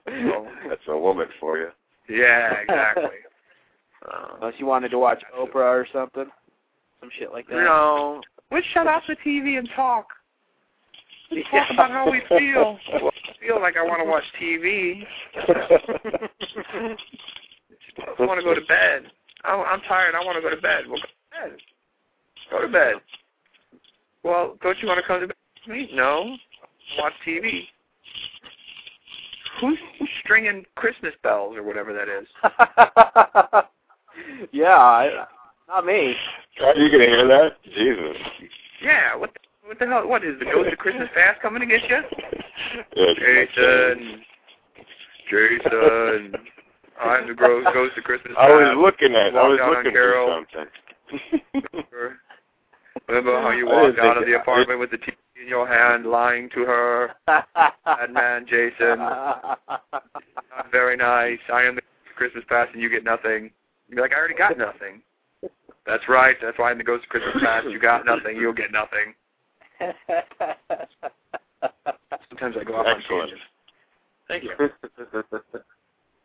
So, That's a woman for you. yeah, exactly. Unless you wanted to watch Oprah or something, some shit like that. no, let's shut off the TV and talk. Let's talk about how we feel. Well, I feel like I want to watch TV. I want to go to bed. I, I'm tired. I want to go to bed. Well, go to bed. Go to bed. Well, don't you want to come to bed with me? No. Watch TV. Who's, who's stringing Christmas bells or whatever that is? yeah, I, not me. Are you gonna hear that? Jesus. Yeah. What the, what the hell? What is the ghost of Christmas past coming to get you? Jason. Jason. I'm the ghost, ghost of Christmas I was looking at. I was looking Carol. for something. Remember how you walked out of the apartment with the TV in your hand, lying to her? Bad man, Jason. Not very nice. I am the Christmas past, and you get nothing. You'd be like, I already got nothing. That's right. That's why I'm the ghost of Christmas past. You got nothing. You'll get nothing. Sometimes I go off on Excellent. tangents. Thank you.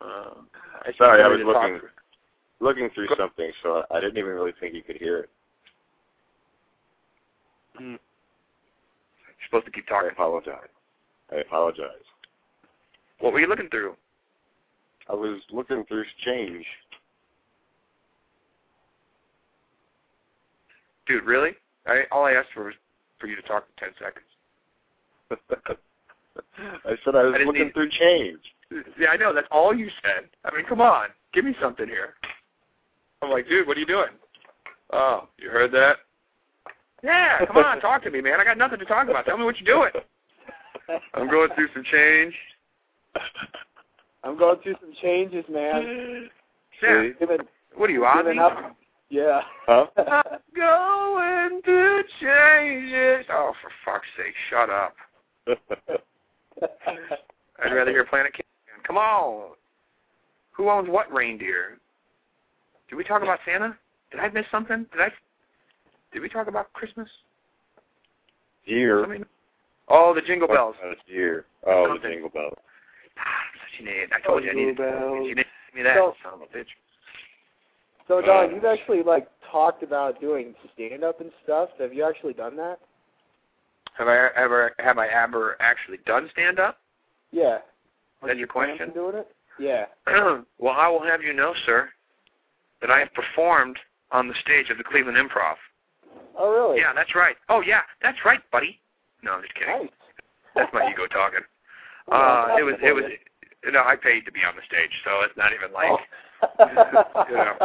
Uh, I Sorry, I was to talk- looking looking through something, so I didn't even really think you could hear it. Mm. You're supposed to keep I talking. apologize. I apologize. What were you looking through? I was looking through change. Dude, really? I all I asked for was for you to talk for ten seconds. I said I was I looking need- through change. Yeah, I know. That's all you said. I mean, come on. Give me something here. I'm like, dude, what are you doing? Oh, you heard that? Yeah, come on, talk to me, man. I got nothing to talk about. Tell me what you're doing. I'm going through some change. I'm going through some changes, man. Yeah. See? Giving, What are you, giving Ozzy? up. Yeah. Huh? I'm going to changes. Oh, for fuck's sake, shut up. I'd rather hear Planet King. Come on. Who owns what reindeer? Did we talk about Santa? Did I miss something? Did I? Did we talk about Christmas? Deer. Somebody- Oh, the Jingle Bells. Oh, deer. Oh, the jingle bells. Ah, I'm such an idiot. I told you I needed. Jingle bells. You didn't give me that, So- son of a bitch. So, Don, you've actually like talked about doing stand up and stuff. Have you actually done that? Have I ever have I ever actually done stand up? Yeah. That's Do you your question? Doing it? Yeah. well, I will have you know, sir, that I have performed on the stage of the Cleveland Improv. Oh, really? Yeah, that's right. Oh, yeah, that's right, buddy. No, I'm just kidding. Nice. That's my ego talking. Uh, it was, it was, you know, I paid to be on the stage, so it's not even like Oh. Yeah.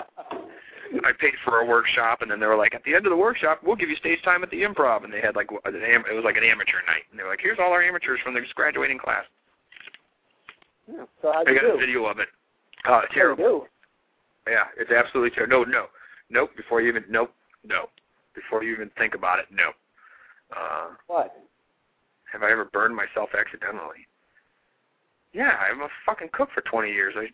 I paid for a workshop, and then they were like, at the end of the workshop, we'll give you stage time at the Improv, and they had like, an am- it was like an amateur night, and they were like, here's all our amateurs from this graduating class. Yeah. So I you got a video of it. Uh, terrible. Yeah, it's absolutely terrible. No, no, nope. Before you even, nope, no. Before you even think about it, no. Uh, What? have I ever burned myself accidentally? Yeah, I'm a fucking cook for 20 years. I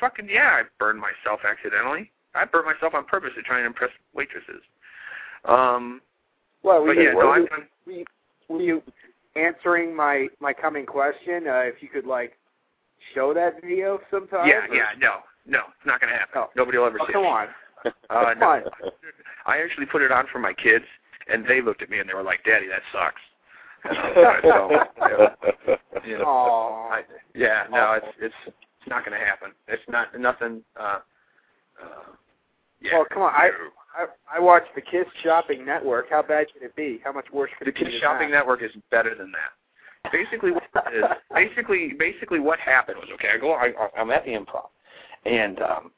fucking yeah, I burned myself accidentally. I burnt myself on purpose to try and impress waitresses. Um, Well, but were yeah, you, no, I've were you were you answering my my coming question? Uh, if you could like show that video sometime? Yeah, or- yeah, no, no, it's not gonna happen. Oh. Nobody will ever Oh, see come it. on. Uh, no. I actually put it on for my kids, and they looked at me and they were like, "Daddy, that sucks." And I was so, yeah, you know, I, yeah, no, it's it's it's not going to happen. It's not nothing. Uh, uh, yeah. Well, come on, I- no. I I watched the Kiss Shopping Network. How bad could it be? How much worse could the it be? Kids than Shopping that? Network is better than that. Basically, what basically basically what happened was okay. I go, I, I'm at the improv, and um,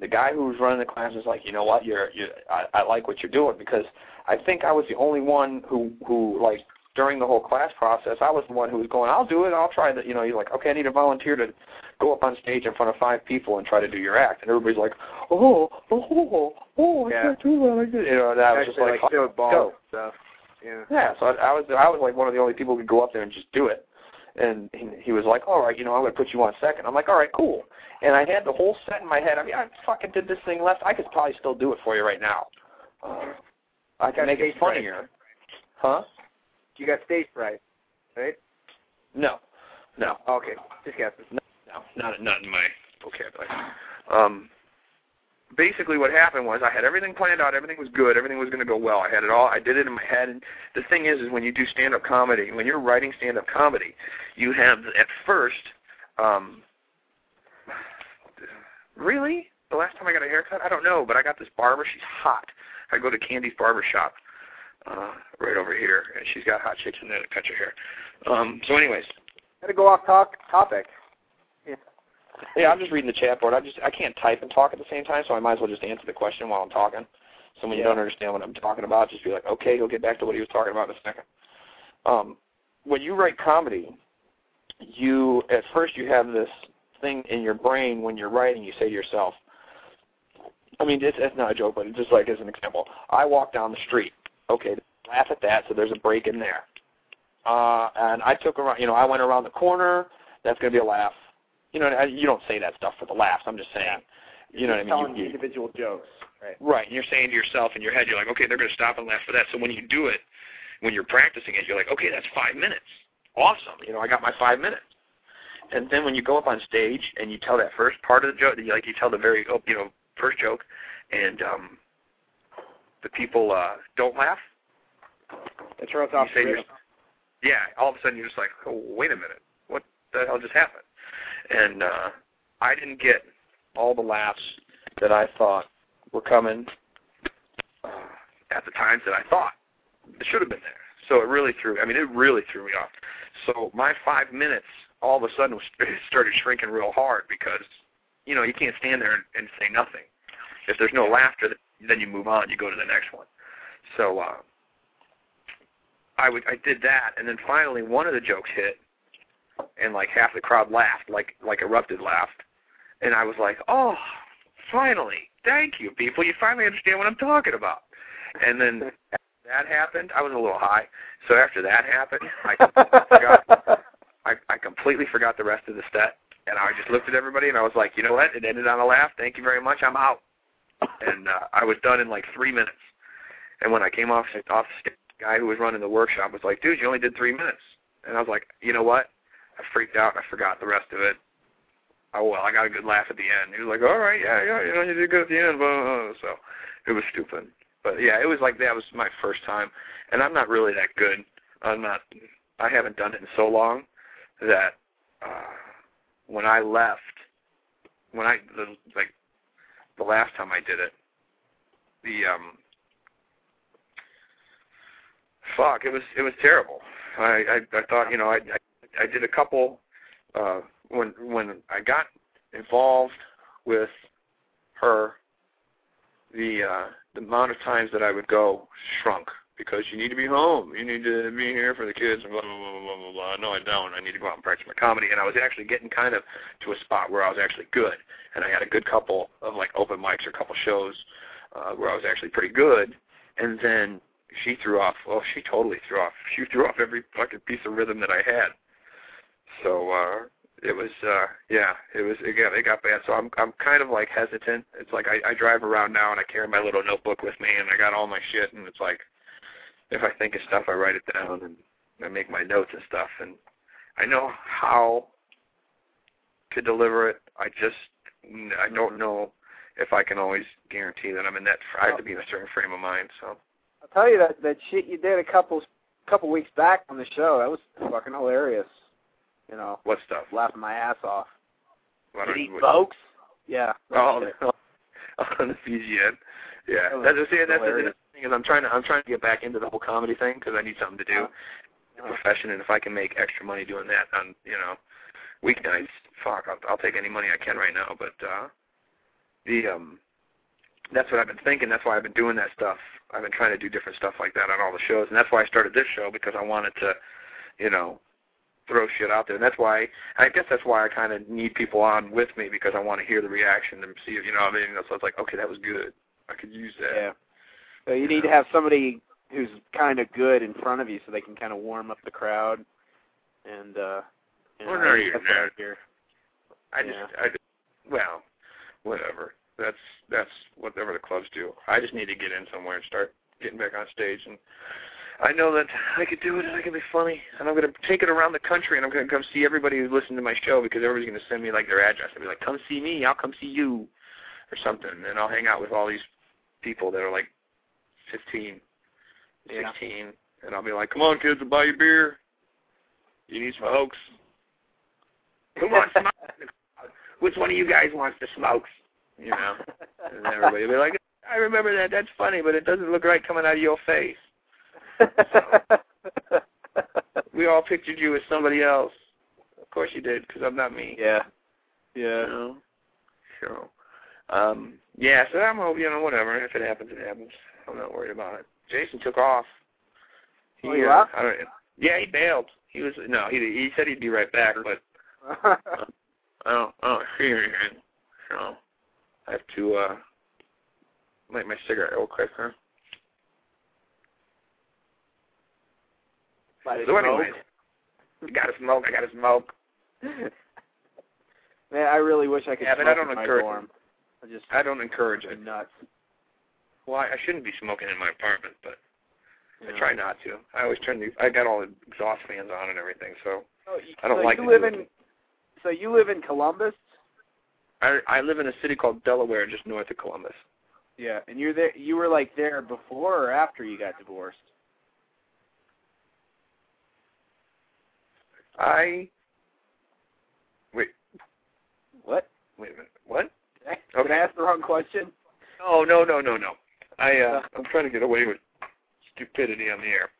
the guy who was running the class was like, you know what, you're, you, I, I like what you're doing because I think I was the only one who who like during the whole class process, I was the one who was going, I'll do it, I'll try that. You know, he's like, okay, I need a volunteer to go up on stage in front of five people and try to do your act, and everybody's like, oh, oh, oh, oh, I Yeah. can't do that. I did. You know, and I was just like, like balls go. stuff. Yeah. Yeah, so I, I was I was like one of the only people who could go up there and just do it. And he, he was like, "All right, you know, I'm going to put you on second. I'm like, "All right, cool." And I had the whole set in my head. I mean, I fucking did this thing left. I could probably still do it for you right now. Uh, I can make it funnier. Huh? You got stage fright, right? No, no, Okay, just guessing. no, not not in my vocabulary. Um, basically, what happened was I had everything planned out. Everything was good. Everything was going to go well. I had it all. I did it in my head. And the thing is, is when you do stand-up comedy, when you're writing stand-up comedy, you have at first. Um, really, the last time I got a haircut, I don't know, but I got this barber. She's hot. I go to Candy's barber shop uh, right over here, and she's got hot chicks in there to cut your hair. Um, so, anyways, I Gotta go off talk topic. Yeah, I'm just reading the chat board. I just I can't type and talk at the same time, so I might as well just answer the question while I'm talking. So when you don't understand what I'm talking about, just be like, okay, he'll get back to what he was talking about in a second. Um, when you write comedy, you at first you have this thing in your brain when you're writing. You say to yourself, I mean, it's, it's not a joke, but it's just like as an example, I walk down the street. Okay, laugh at that. So there's a break in there. Uh, and I took around, you know, I went around the corner. That's going to be a laugh. You know, I- you don't say that stuff for the laughs. I'm just saying. You know what I mean? Telling You- you- individual jokes. Right. Right, and you're saying to yourself in your head, you're like, okay, they're going to stop and laugh for that. So when you do it, when you're practicing it, you're like, okay, that's five minutes. Awesome. You know, I got my five minutes. And then when you go up on stage and you tell that first part of the joke, like you tell the very, oh, you know, first joke, and um, the people uh, don't laugh, It throws You off say you're- yeah, all of a sudden you're just like, oh, wait a minute, what the hell just happened? And uh, I didn't get all the laughs that I thought were coming uh, at the times that I thought it should have been there. So it really threw. I mean, it really threw me off. So my five minutes all of a sudden was, started shrinking real hard because you know you can't stand there and, and say nothing. If there's no laughter, then you move on. You go to the next one. So uh, I would I did that, and then finally one of the jokes hit, and like half the crowd laughed, like like erupted laughed, and I was like, oh, finally, thank you, people, you finally understand what I'm talking about. And then after that happened, I was a little high, so after that happened, I forgot, I, I completely forgot the rest of the set, and I just looked at everybody and I was like, you know what, it ended on a laugh. Thank you very much. I'm out. And uh, I was done in like three minutes. And when I came off off stage, the guy who was running the workshop was like, dude, you only did three minutes. And I was like, you know what? I freaked out. And I forgot the rest of it. Oh well, I got a good laugh at the end. He was like, all right, yeah, yeah, you know, you did good at the end. Blah, blah, blah. So it was stupid. But yeah, it was like that was my first time, and I'm not really that good. I'm not. I haven't done it in so long that uh, when I left, when I the, like the last time I did it, the um, fuck, it was it was terrible. I I, I thought you know I, I I did a couple uh, when when I got involved with her, the uh, the amount of times that I would go shrunk because you need to be home, you need to be here for the kids, and blah blah blah blah blah. blah. No, I don't. I need to go out and practice my comedy, and I was actually getting kind of to a spot where I was actually good, and I had a good couple of like open mics or a couple shows uh, where I was actually pretty good, and then she threw off. Well, she totally threw off. She threw off every fucking piece of rhythm that I had. So uh, it was uh yeah it was got it got bad. So i'm i'm kind of like hesitant. It's like i i drive around now and i carry my little notebook with me and i got all my shit and it's like if i think of stuff i write it down and i make my notes and stuff. And i know how to deliver it. I just i don't know if i can always guarantee that i'm in that i have to be in a certain frame of mind so. I'll tell you that that shit you did a couple couple weeks back on the show that was fucking hilarious. You know, what stuff laughing my ass off. Why Did you- folks? Yeah. Oh, on the VGN. Yeah, That was that's that's the thing is I'm trying to I'm trying to get back into the whole comedy thing because I need something to do, Uh-huh. a profession, and if I can make extra money doing that on you know weeknights, fuck, I'll, I'll take any money I can right now. But uh the um that's what I've been thinking. That's why I've been doing that stuff. I've been trying to do different stuff like that on all the shows, and that's why I started this show because I wanted to, you know, throw shit out there. And that's why I guess that's why I kind of need people on with me because I want to hear the reaction and see if you know. what I mean, so it's like, okay, that was good. I could use that. Yeah. So you need to have somebody who's kind of good in front of you so they can kind of warm up the crowd. And uh you know, Well, no, you're that's I not. hear. I just, Yeah. I just, well, whatever. That's that's whatever the clubs do. I just need to get in somewhere and start getting back on stage, and I know that I could do it, and I can be funny, and I'm going to take it around the country, and I'm going to come see everybody who's listening to my show because everybody's going to send me like their address and be like, "Come see me, I'll come see you," or something, and I'll hang out with all these people that are like 15, Yeah. 16, and I'll be like, "Come on, kids, I'll buy you beer. You need some hokes." Come on, smoke. Which one of you guys wants the smokes? You know, and everybody will be like, "I remember that. That's funny, but it doesn't look right coming out of your face." We all pictured you as somebody else. Of course you did, because I'm not me. yeah. You Yeah. know? So, um, yeah. So I'm, hoping, you know, whatever. If it happens, it happens. I'm not worried about it. Jason took off. He, Oh, he uh. I don't, yeah, he bailed. He was no, he he said he'd be right back, but I don't, I don't hear anything. So I have to uh light my cigarette real quick, huh? It So anyways, I gotta smoke. I gotta smoke. Man, I really wish I could Yeah, but smoke I don't in my encourage dorm. I just I don't encourage it. nuts. Well, I, I shouldn't be smoking in my apartment, but you I try not to. I always turn the. I got all the exhaust fans on and everything, so Oh, you, I don't so like you live in it. so you live in Columbus? I I live in a city called Delaware, just north of Columbus. Yeah. And you're there you were like there before or after you got divorced? I wait. What? Wait a minute. What? Did I, did Okay. I ask the wrong question? Oh no no no no. I uh I'm trying to get away with stupidity on the air.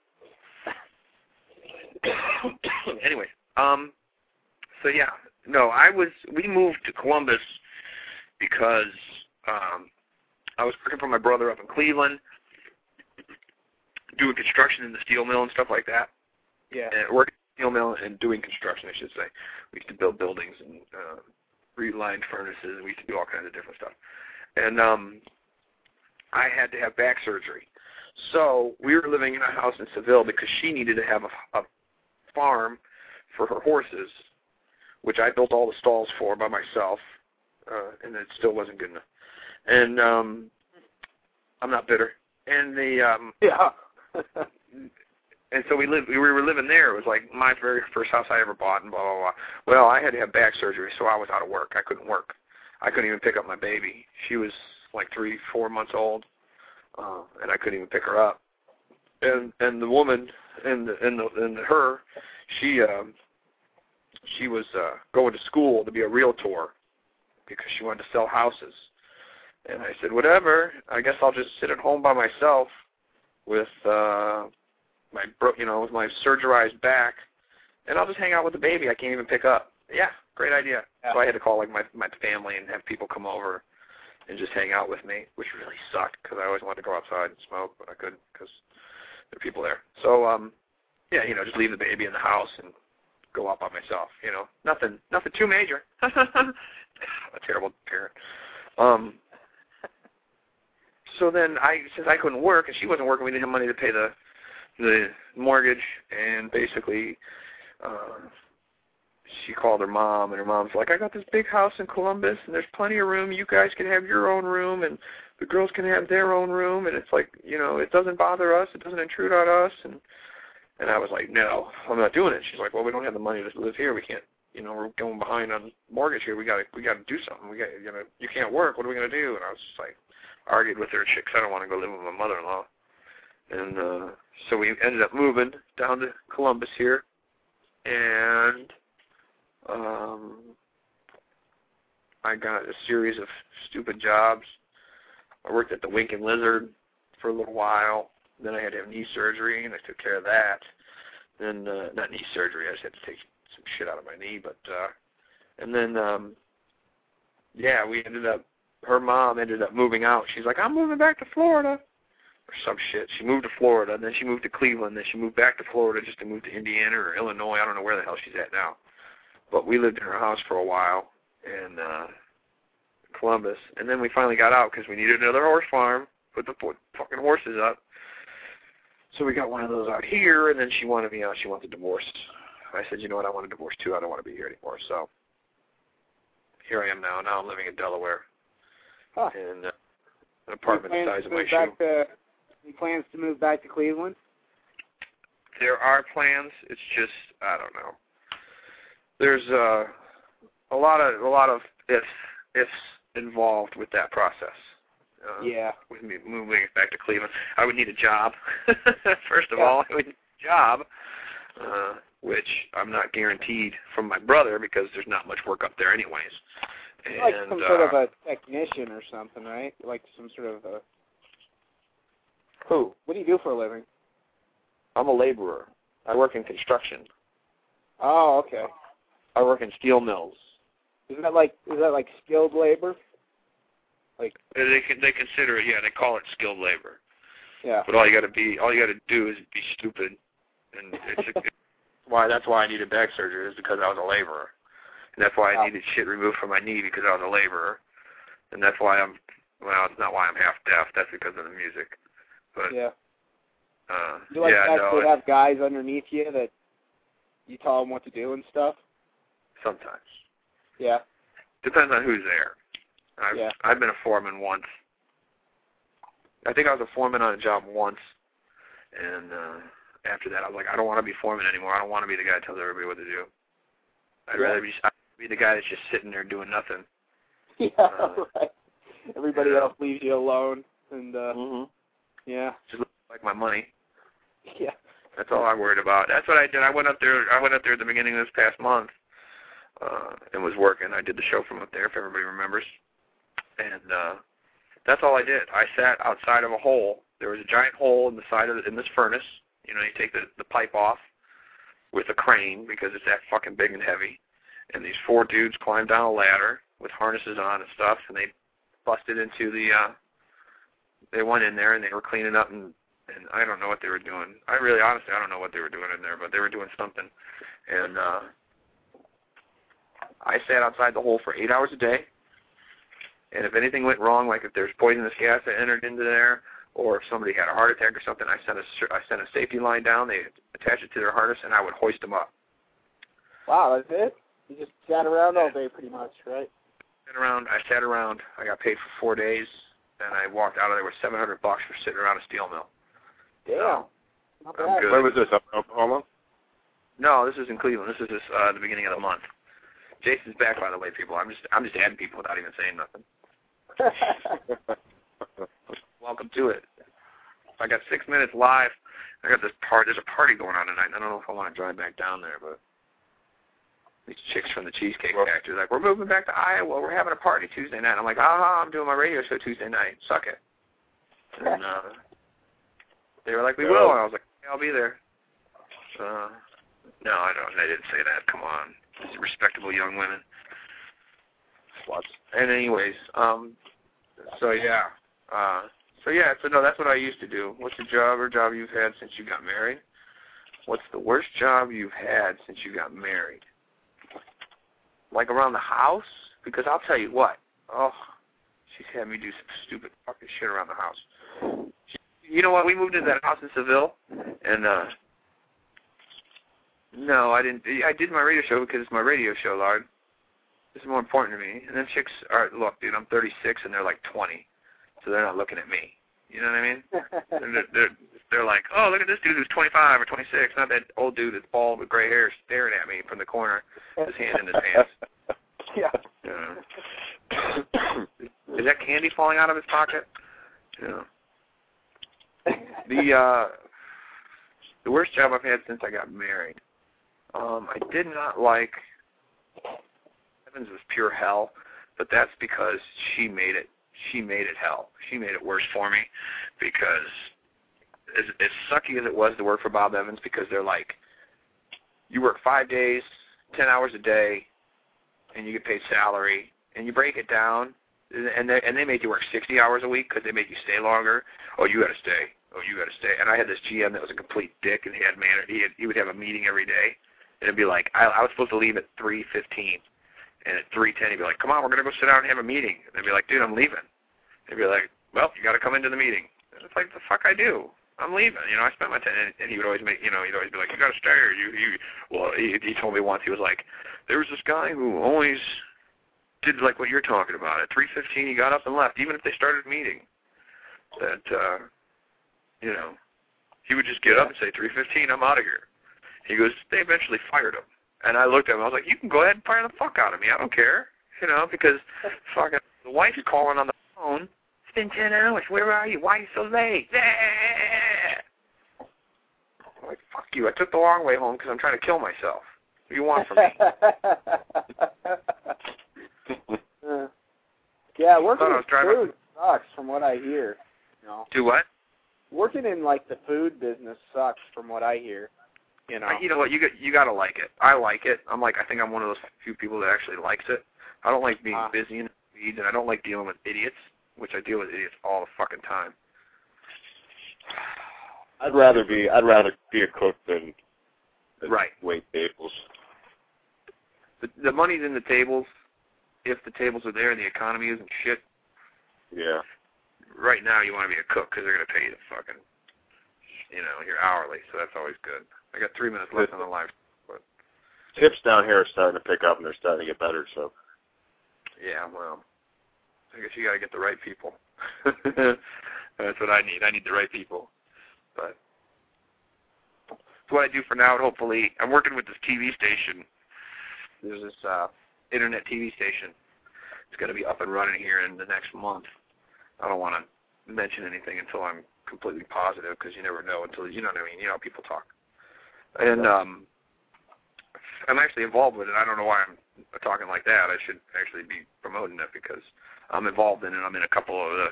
anyway, um so yeah, no, I was we moved to Columbus because um I was working for my brother up in Cleveland doing construction in the steel mill and stuff like that. Yeah. And working steel mill and doing construction I should say. We used to build buildings and uh relined furnaces, and we used to do all kinds of different stuff. And um I had to have back surgery. So we were living in a house in Seville because she needed to have a, a farm for her horses, which I built all the stalls for by myself, uh, and it still wasn't good enough. And um, I'm not bitter. And the um, Yeah. and so we lived. We were living there. It was like my very first house I ever bought, and blah blah blah. Well, I had to have back surgery, so I was out of work. I couldn't work. I couldn't even pick up my baby. She was like three, four months old, uh, and I couldn't even pick her up. And and the woman and the, and the, and the, her, she um, she was uh, going to school to be a realtor because she wanted to sell houses. And I said, whatever. I guess I'll just sit at home by myself with uh, my bro, you know, with my surgerized back, and I'll just hang out with the baby. I can't even pick up. Yeah, great idea. Yeah. So I had to call like my my family and have people come over and just hang out with me, which really sucked because I always wanted to go outside and smoke, but I couldn't because there are people there. So um, yeah, you know, just leave the baby in the house and go out by myself. You know, nothing, nothing too major. A terrible parent. Um, so then I, since I couldn't work and she wasn't working, we didn't have money to pay the the mortgage, and basically, uh, she called her mom, and her mom's like, I got this big house in Columbus, and there's plenty of room. You guys can have your own room, and the girls can have their own room, and it's like, you know, it doesn't bother us. It doesn't intrude on us. And and I was like, no, I'm not doing it. She's like, well, we don't have the money to live here. We can't, you know, we're going behind on mortgage here. We got to we got to do something. We got, you know, you can't work. What are we gonna do? And I was just like, argued with her chick, cause I don't want to go live with my mother-in-law. And uh so we ended up moving down to Columbus here, and um I got a series of stupid jobs. I worked at the Winking Lizard for a little while. Then I had to have knee surgery, and I took care of that. Then uh, not knee surgery, I just had to take some shit out of my knee. But uh, and then um, yeah, we ended up. Her mom ended up moving out. She's like, I'm moving back to Florida, or some shit. She moved to Florida, and then she moved to Cleveland. Then she moved back to Florida just to move to Indiana or Illinois. I don't know where the hell she's at now. But we lived in her house for a while in uh, Columbus, and then we finally got out because we needed another horse farm. Put the fucking horses up. So we got one of those out here, and then she wanted me out. She wanted a divorce. I said, you know what, I want a divorce too. I don't want to be here anymore. So here I am now. Now I'm living in Delaware Huh. in uh, an apartment the size of my shoe. to any plans to move back to Cleveland? There are plans. It's just I don't know. There's uh, a lot of a lot of ifs ifs involved with that process. Uh, yeah. with me moving back to Cleveland. I would need a job. First of Yeah. all, I would need a job, uh, which I'm not guaranteed from my brother because there's not much work up there anyways. And, like some uh, sort of a technician or something, right? Like some sort of a. who? What do you do for a living? I'm a laborer. I work in construction. Oh, okay. I work in steel mills. Isn't that like is that like skilled labor? Like They they can they consider it. Yeah, they call it skilled labor. yeah. But all you got to be all you got to do is be stupid, and it's, it's why that's why I needed back surgery is because I was a laborer, and that's why I oh. needed shit removed from my knee because I was a laborer, and that's why I'm well, it's not why I'm half deaf. That's because of the music, but Yeah. uh, You like yeah, no, actually it- have guys underneath you that you tell them what to do and stuff? sometimes Yeah. depends on who's there. I've Yeah. I've been a foreman once. I think I was a foreman on a job once, and uh after that I was like, I don't want to be foreman anymore. I don't want to be the guy that tells everybody what to do. I'd Yeah. rather be I'd be the guy that's just sitting there doing nothing. Yeah. Uh, right. Everybody yeah. else leaves you alone, and uh Mm-hmm. Yeah. Just look like my money. Yeah. That's all I'm worried about. That's what I did. I went up there. I went up there at the beginning of this past month, uh, and was working. I did the show from up there, if everybody remembers. And uh, that's all I did. I sat outside of a hole. There was a giant hole in the side of the, in this furnace. You know, you take the the pipe off with a crane because it's that fucking big and heavy. And these four dudes climbed down a ladder with harnesses on and stuff, and they busted into the. uh They went in there and they were cleaning up and and I don't know what they were doing. I really, honestly, I don't know what they were doing in there, but they were doing something. And uh, I sat outside the hole for eight hours a day. And if anything went wrong, like if there's poisonous gas that entered into there, or if somebody had a heart attack or something, I sent a I sent a safety line down. They attached it to their harness, and I would hoist them up. Wow, that's it? You just sat around all day pretty much, right? Sat around. I sat around. I got paid for four days, and I walked out of there with 700 bucks for sitting around a steel mill. Damn. Not I'm good. Where was this? Up in Oklahoma? No, this is in Cleveland. This is this, uh, the beginning of the month. Jason's back, by the way, people. I'm just I'm just adding people without even saying nothing. Welcome to it. I got six minutes live. I got this part. There's a party going on tonight. I don't know if I want to drive back down there, but these chicks from the Cheesecake Factory like, we're moving back to Iowa. We're having a party Tuesday night. I'm like, aha, I'm doing my radio show Tuesday night. Suck it. And uh, they were like, we will. And I was like, I'll be there. Uh, no, I don't. I didn't say that. Come on, These respectable young women. Sluts. And anyways, um, so yeah, uh, so yeah, so no, that's what I used to do. What's the job or job you've had since you got married? What's the worst job you've had since you got married? Like around the house? Because I'll tell you what. Oh, she's had me do some stupid fucking shit around the house. She, you know what? We moved into that house in Seville, and uh, No, I didn't. I did my radio show because it's my radio show, Lard. This is more important to me. And then chicks are look, dude. I'm 36 and they're like 20, so they're not looking at me. You know what I mean? they're, they're they're like, oh, look at this dude who's 25 or 26, not that old dude that's bald with gray hair staring at me from the corner, his hand in his pants. yeah. Uh, is that candy falling out of his pocket? Yeah. The uh, the worst job I've had since I got married. Um, I did not like Evans was pure hell, but that's because she made it. She made it hell. She made it worse for me because as, as sucky as it was to work for Bob Evans, because they're like, you work five days, ten hours a day, and you get paid salary, and you break it down, and they and they make you work sixty hours a week because they make you stay longer. Oh, you got to stay. Oh, you got to stay. And I had this GM that was a complete dick, and he had man. He had, he would have a meeting every day, and it'd be like I, I was supposed to leave at three fifteen, and at three ten he'd be like, "Come on, we're gonna go sit down and have a meeting." And I'd be like, "Dude, I'm leaving." And He'd be like, "Well, you got to come into the meeting." And it's like the fuck I do. I'm leaving. You know, I spent my time, and, and he would always make, you know, he'd always be like, "You got to stay." Or you, you. Well, he, he told me once he was like, "There was this guy who always did like what you're talking about. At 3:15, he got up and left, even if they started meeting. That, uh, you know, he would just get up and say, "3:15, I'm out of here." He goes, they eventually fired him, and I looked at him. I was like, "You can go ahead and fire the fuck out of me. I don't care." You know, because fucking the wife's calling on the phone. It's been ten hours. Where are you? Why are you so late? I'm like, fuck you. I took the long way home because I'm trying to kill myself. What do you want from me? Uh, yeah, working in food sucks from what I hear. You know, Do what? working in like the food business sucks from what I hear. You know. I- You know what? You got you got to like it. I like it. I'm like I think I'm one of those few people that actually likes it. I don't like being Ah. busy weeds, and I don't like dealing with idiots, which I deal with idiots all the fucking time. I'd rather be I'd rather be a cook than, than Right. wait tables. The, the money's in the tables. If the tables are there and the economy isn't shit, Yeah. right now you want to be a cook because they're going to pay you the fucking, you know, your hourly. So that's always good. I got three minutes left on the live. Tips down here are starting to pick up and they're starting to get better. So Yeah, well, I guess you got to get the right people. That's what I need. I need the right people. But that's what I do for now. And hopefully, I'm working with this TV station. There's this uh, internet TV station. It's going to be up and running here in the next month. I don't want to mention anything until I'm completely positive because you never know until you know what I mean. You know how people talk. And um, I'm actually involved with it. I don't know why I'm talking like that. I should actually be promoting it because I'm involved in it. I'm in a couple of the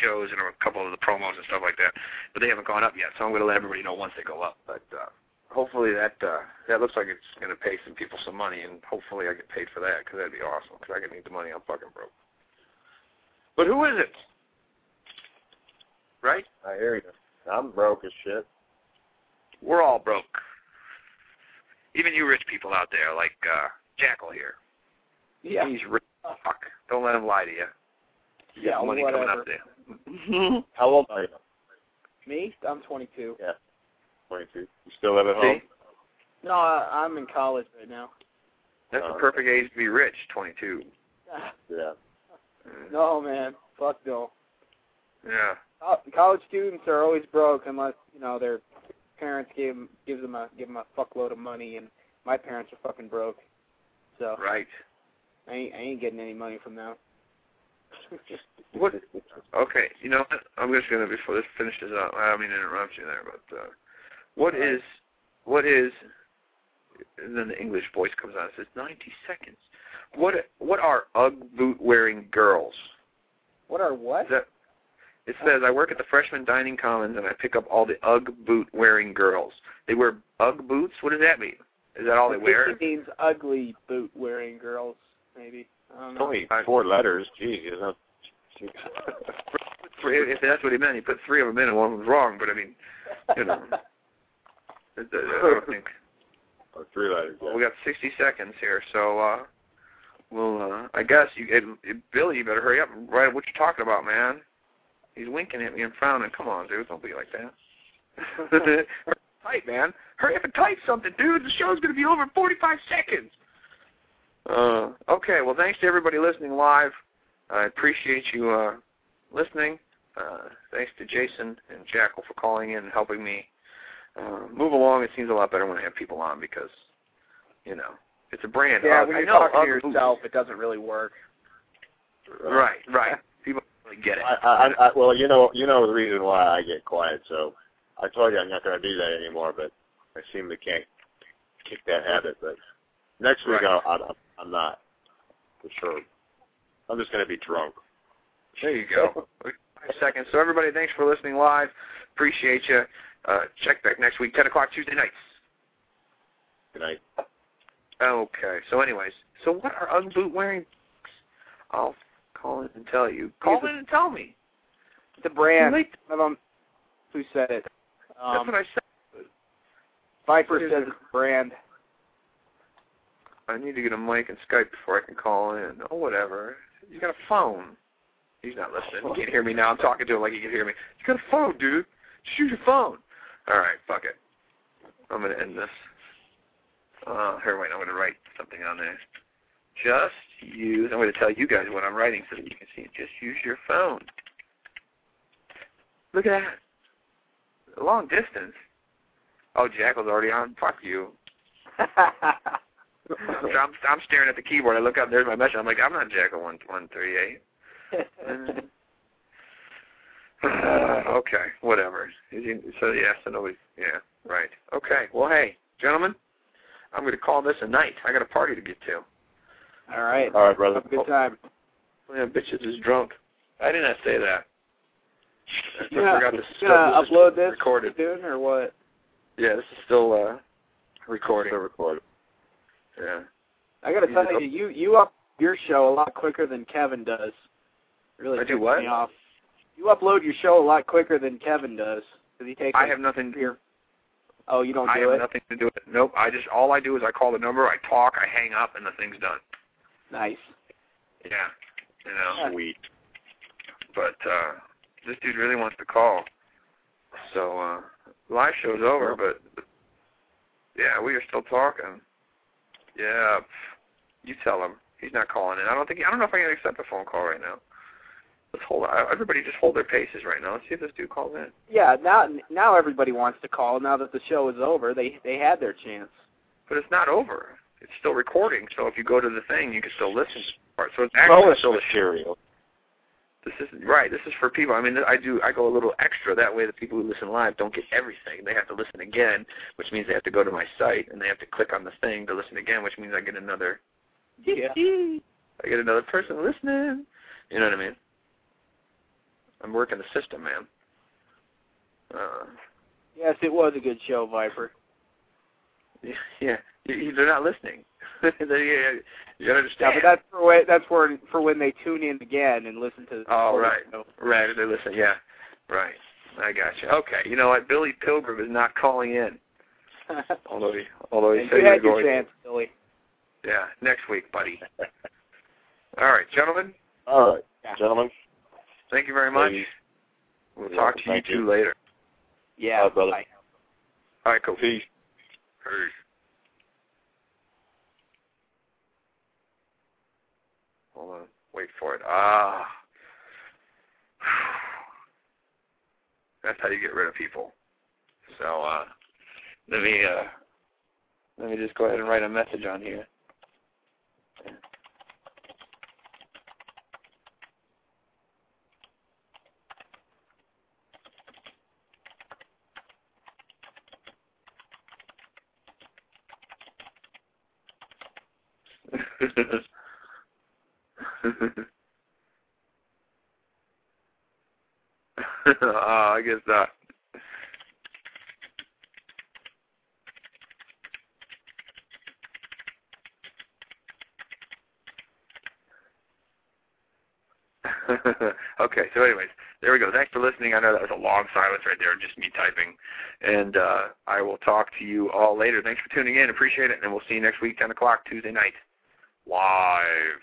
shows and a couple of the promos and stuff like that, but they haven't gone up yet. So I'm going to let everybody know once they go up. But uh, hopefully that uh, that looks like it's going to pay some people some money, and hopefully I get paid for that because that'd be awesome. Because I could need the money. I'm fucking broke. But who is it? Right? I hear you. I'm broke as shit. We're all broke. Even you rich people out there, like uh, Jackal here. yeah. He's rich. As Fuck. Don't let him lie to you. You Yeah, got money coming whatever. up there. How old are you? Me? I'm 22. Yeah. Twenty two. You still live at See? home? No, I, I'm in college right now. That's Uh, the perfect age to be rich, 22. Yeah. Mm. No, man. Fuck no. Yeah. Co- College students are always broke unless you know their parents gave them, gives them a give them a fuckload of money, and my parents are fucking broke, so Right. I ain't I ain't getting any money from them. What? Okay. You know what? I'm just gonna before this finishes up. I don't mean to interrupt you there, but uh, what is what is? And then the English voice comes on and says 90 seconds. What what are UGG boot wearing girls? what are what? that it says I work at the freshman dining commons and I pick up all the UGG boot wearing girls. They wear UGG boots. What does that mean? Is that all they wear? It means ugly boot wearing girls, maybe. I don't It's only four letters. Geez, you know. If that's what he meant, he put three of them in and one was wrong. But I mean, you know, I I don't think. Or three letters. Well, we got 60 seconds here, so uh, we'll. uh, I guess you, it, it, Billy, you better hurry up and write what you're talking about, man. He's winking at me and frowning. Come on, dude, don't be like that. type, man. Hurry up and type something, dude. The show's going to be over in 45 seconds. Uh, okay, well, thanks to everybody listening live. I appreciate you uh, listening. Uh, thanks to Jason and Jackal for calling in and helping me uh, move along. It seems a lot better when I have people on because, you know, it's a brand. Yeah, uh, when you're know, talking to other yourself, it doesn't really work. Right, right. People don't really get it. I, I, I, well, you know, you know the reason why I get quiet. So I told you I'm not going to do that anymore. But I seem to can't kick that habit. But next week Right. I'll, I'm, I'm not for sure. I'm just going to be drunk. There you go. Five seconds. So everybody, thanks for listening live. Appreciate you. Uh, check back next week, 10 o'clock Tuesday nights. Good night. Okay. So anyways, so what are unboot wearing? I'll call in and tell you. Call in and tell me. The brand. Late- One of them. Who said it? That's Um, what I said. Viper Here's says a- it's a brand. I need to get a mic and Skype before I can call in. Oh, whatever. He's got a phone. He's not listening. He can't hear me now. I'm talking to him like he can hear me. He's got a phone, dude. Just use your phone. All right, fuck it. I'm going to end this. Uh, here, wait, I'm going to write something on there. Just use, I'm going to tell you guys what I'm writing so that you can see it. Just use your phone. Look at that. Long distance. Oh, Jackal's already on. Fuck you. So I'm, I'm staring at the keyboard. I look up. There's my message. I'm like, I'm not Jackal one one three eight. okay, whatever. Is he- So yeah, so nobody. Yeah, right. Okay. Well, hey, gentlemen, I'm going to call this a night. I got a party to get to. All right. All right, brother. Have a good time. Oh, Yeah, bitches is drunk. I did not say that. I Yeah, forgot this. You gonna this is upload this recorded. soon or what? Yeah, this is still uh recording. Still recorded. Yeah. I gotta You tell you, you you up your show a lot quicker than Kevin does. Really I do what? Me off. You upload your show a lot quicker than Kevin does. Does he take? I have nothing. Here. Oh, you don't do it. I do have it. nothing to do with it. Nope. I just all I do is I call the number, I talk, I hang up, and the thing's done. Nice. Yeah. You know. Sweet. But uh this dude really wants to call. So uh live show's over, but, but yeah, we are still talking. Yeah. You tell him. He's not calling in. I don't think I don't know if I can accept a phone call right now. Let's hold everybody just hold their paces right now. Let's see if this dude calls in. Yeah. Now now everybody wants to call. Now that the show is over, they they had their chance. But it's not over. It's still recording, so if you go to the thing you can still listen to the part. So it's Bonus actually still a material. This is right. This is for people. I mean, I do. I go a little extra. That way, the people who listen live don't get everything. They have to listen again, which means they have to go to my site and they have to click on the thing to listen again, which means I get another. Yeah. I get another person listening. You know what I mean? I'm working the system, man. Uh, Yes, it was a good show, Viper. yeah, yeah. You- you- They're not listening. They- you you Yeah, but that's for when, that's for for when they tune in again and listen to. the Oh, recorded right. show. Right, they listen. Yeah, right. I got you. Okay, you know what? Billy Pilgrim is not calling in, although he although he and said you he was had your going. chance, Billy. Yeah, next week, buddy. All right, gentlemen. All right, Yeah. gentlemen. Thank you very much. Ladies. We'll Yeah, talk to you two you. later. Yeah, All right, brother. bye. All right, cool. Peace. Peace. Hold on. Wait for it. Ah. That's how you get rid of people. So uh let me uh let me just go ahead and write a message on here. oh, I guess not. okay, so anyways, there we go. Thanks for listening. I know that was a long silence right there, just me typing. And uh, I will talk to you all later. Thanks for tuning in. Appreciate it. And we'll see you next week, 10 o'clock, Tuesday night. Live.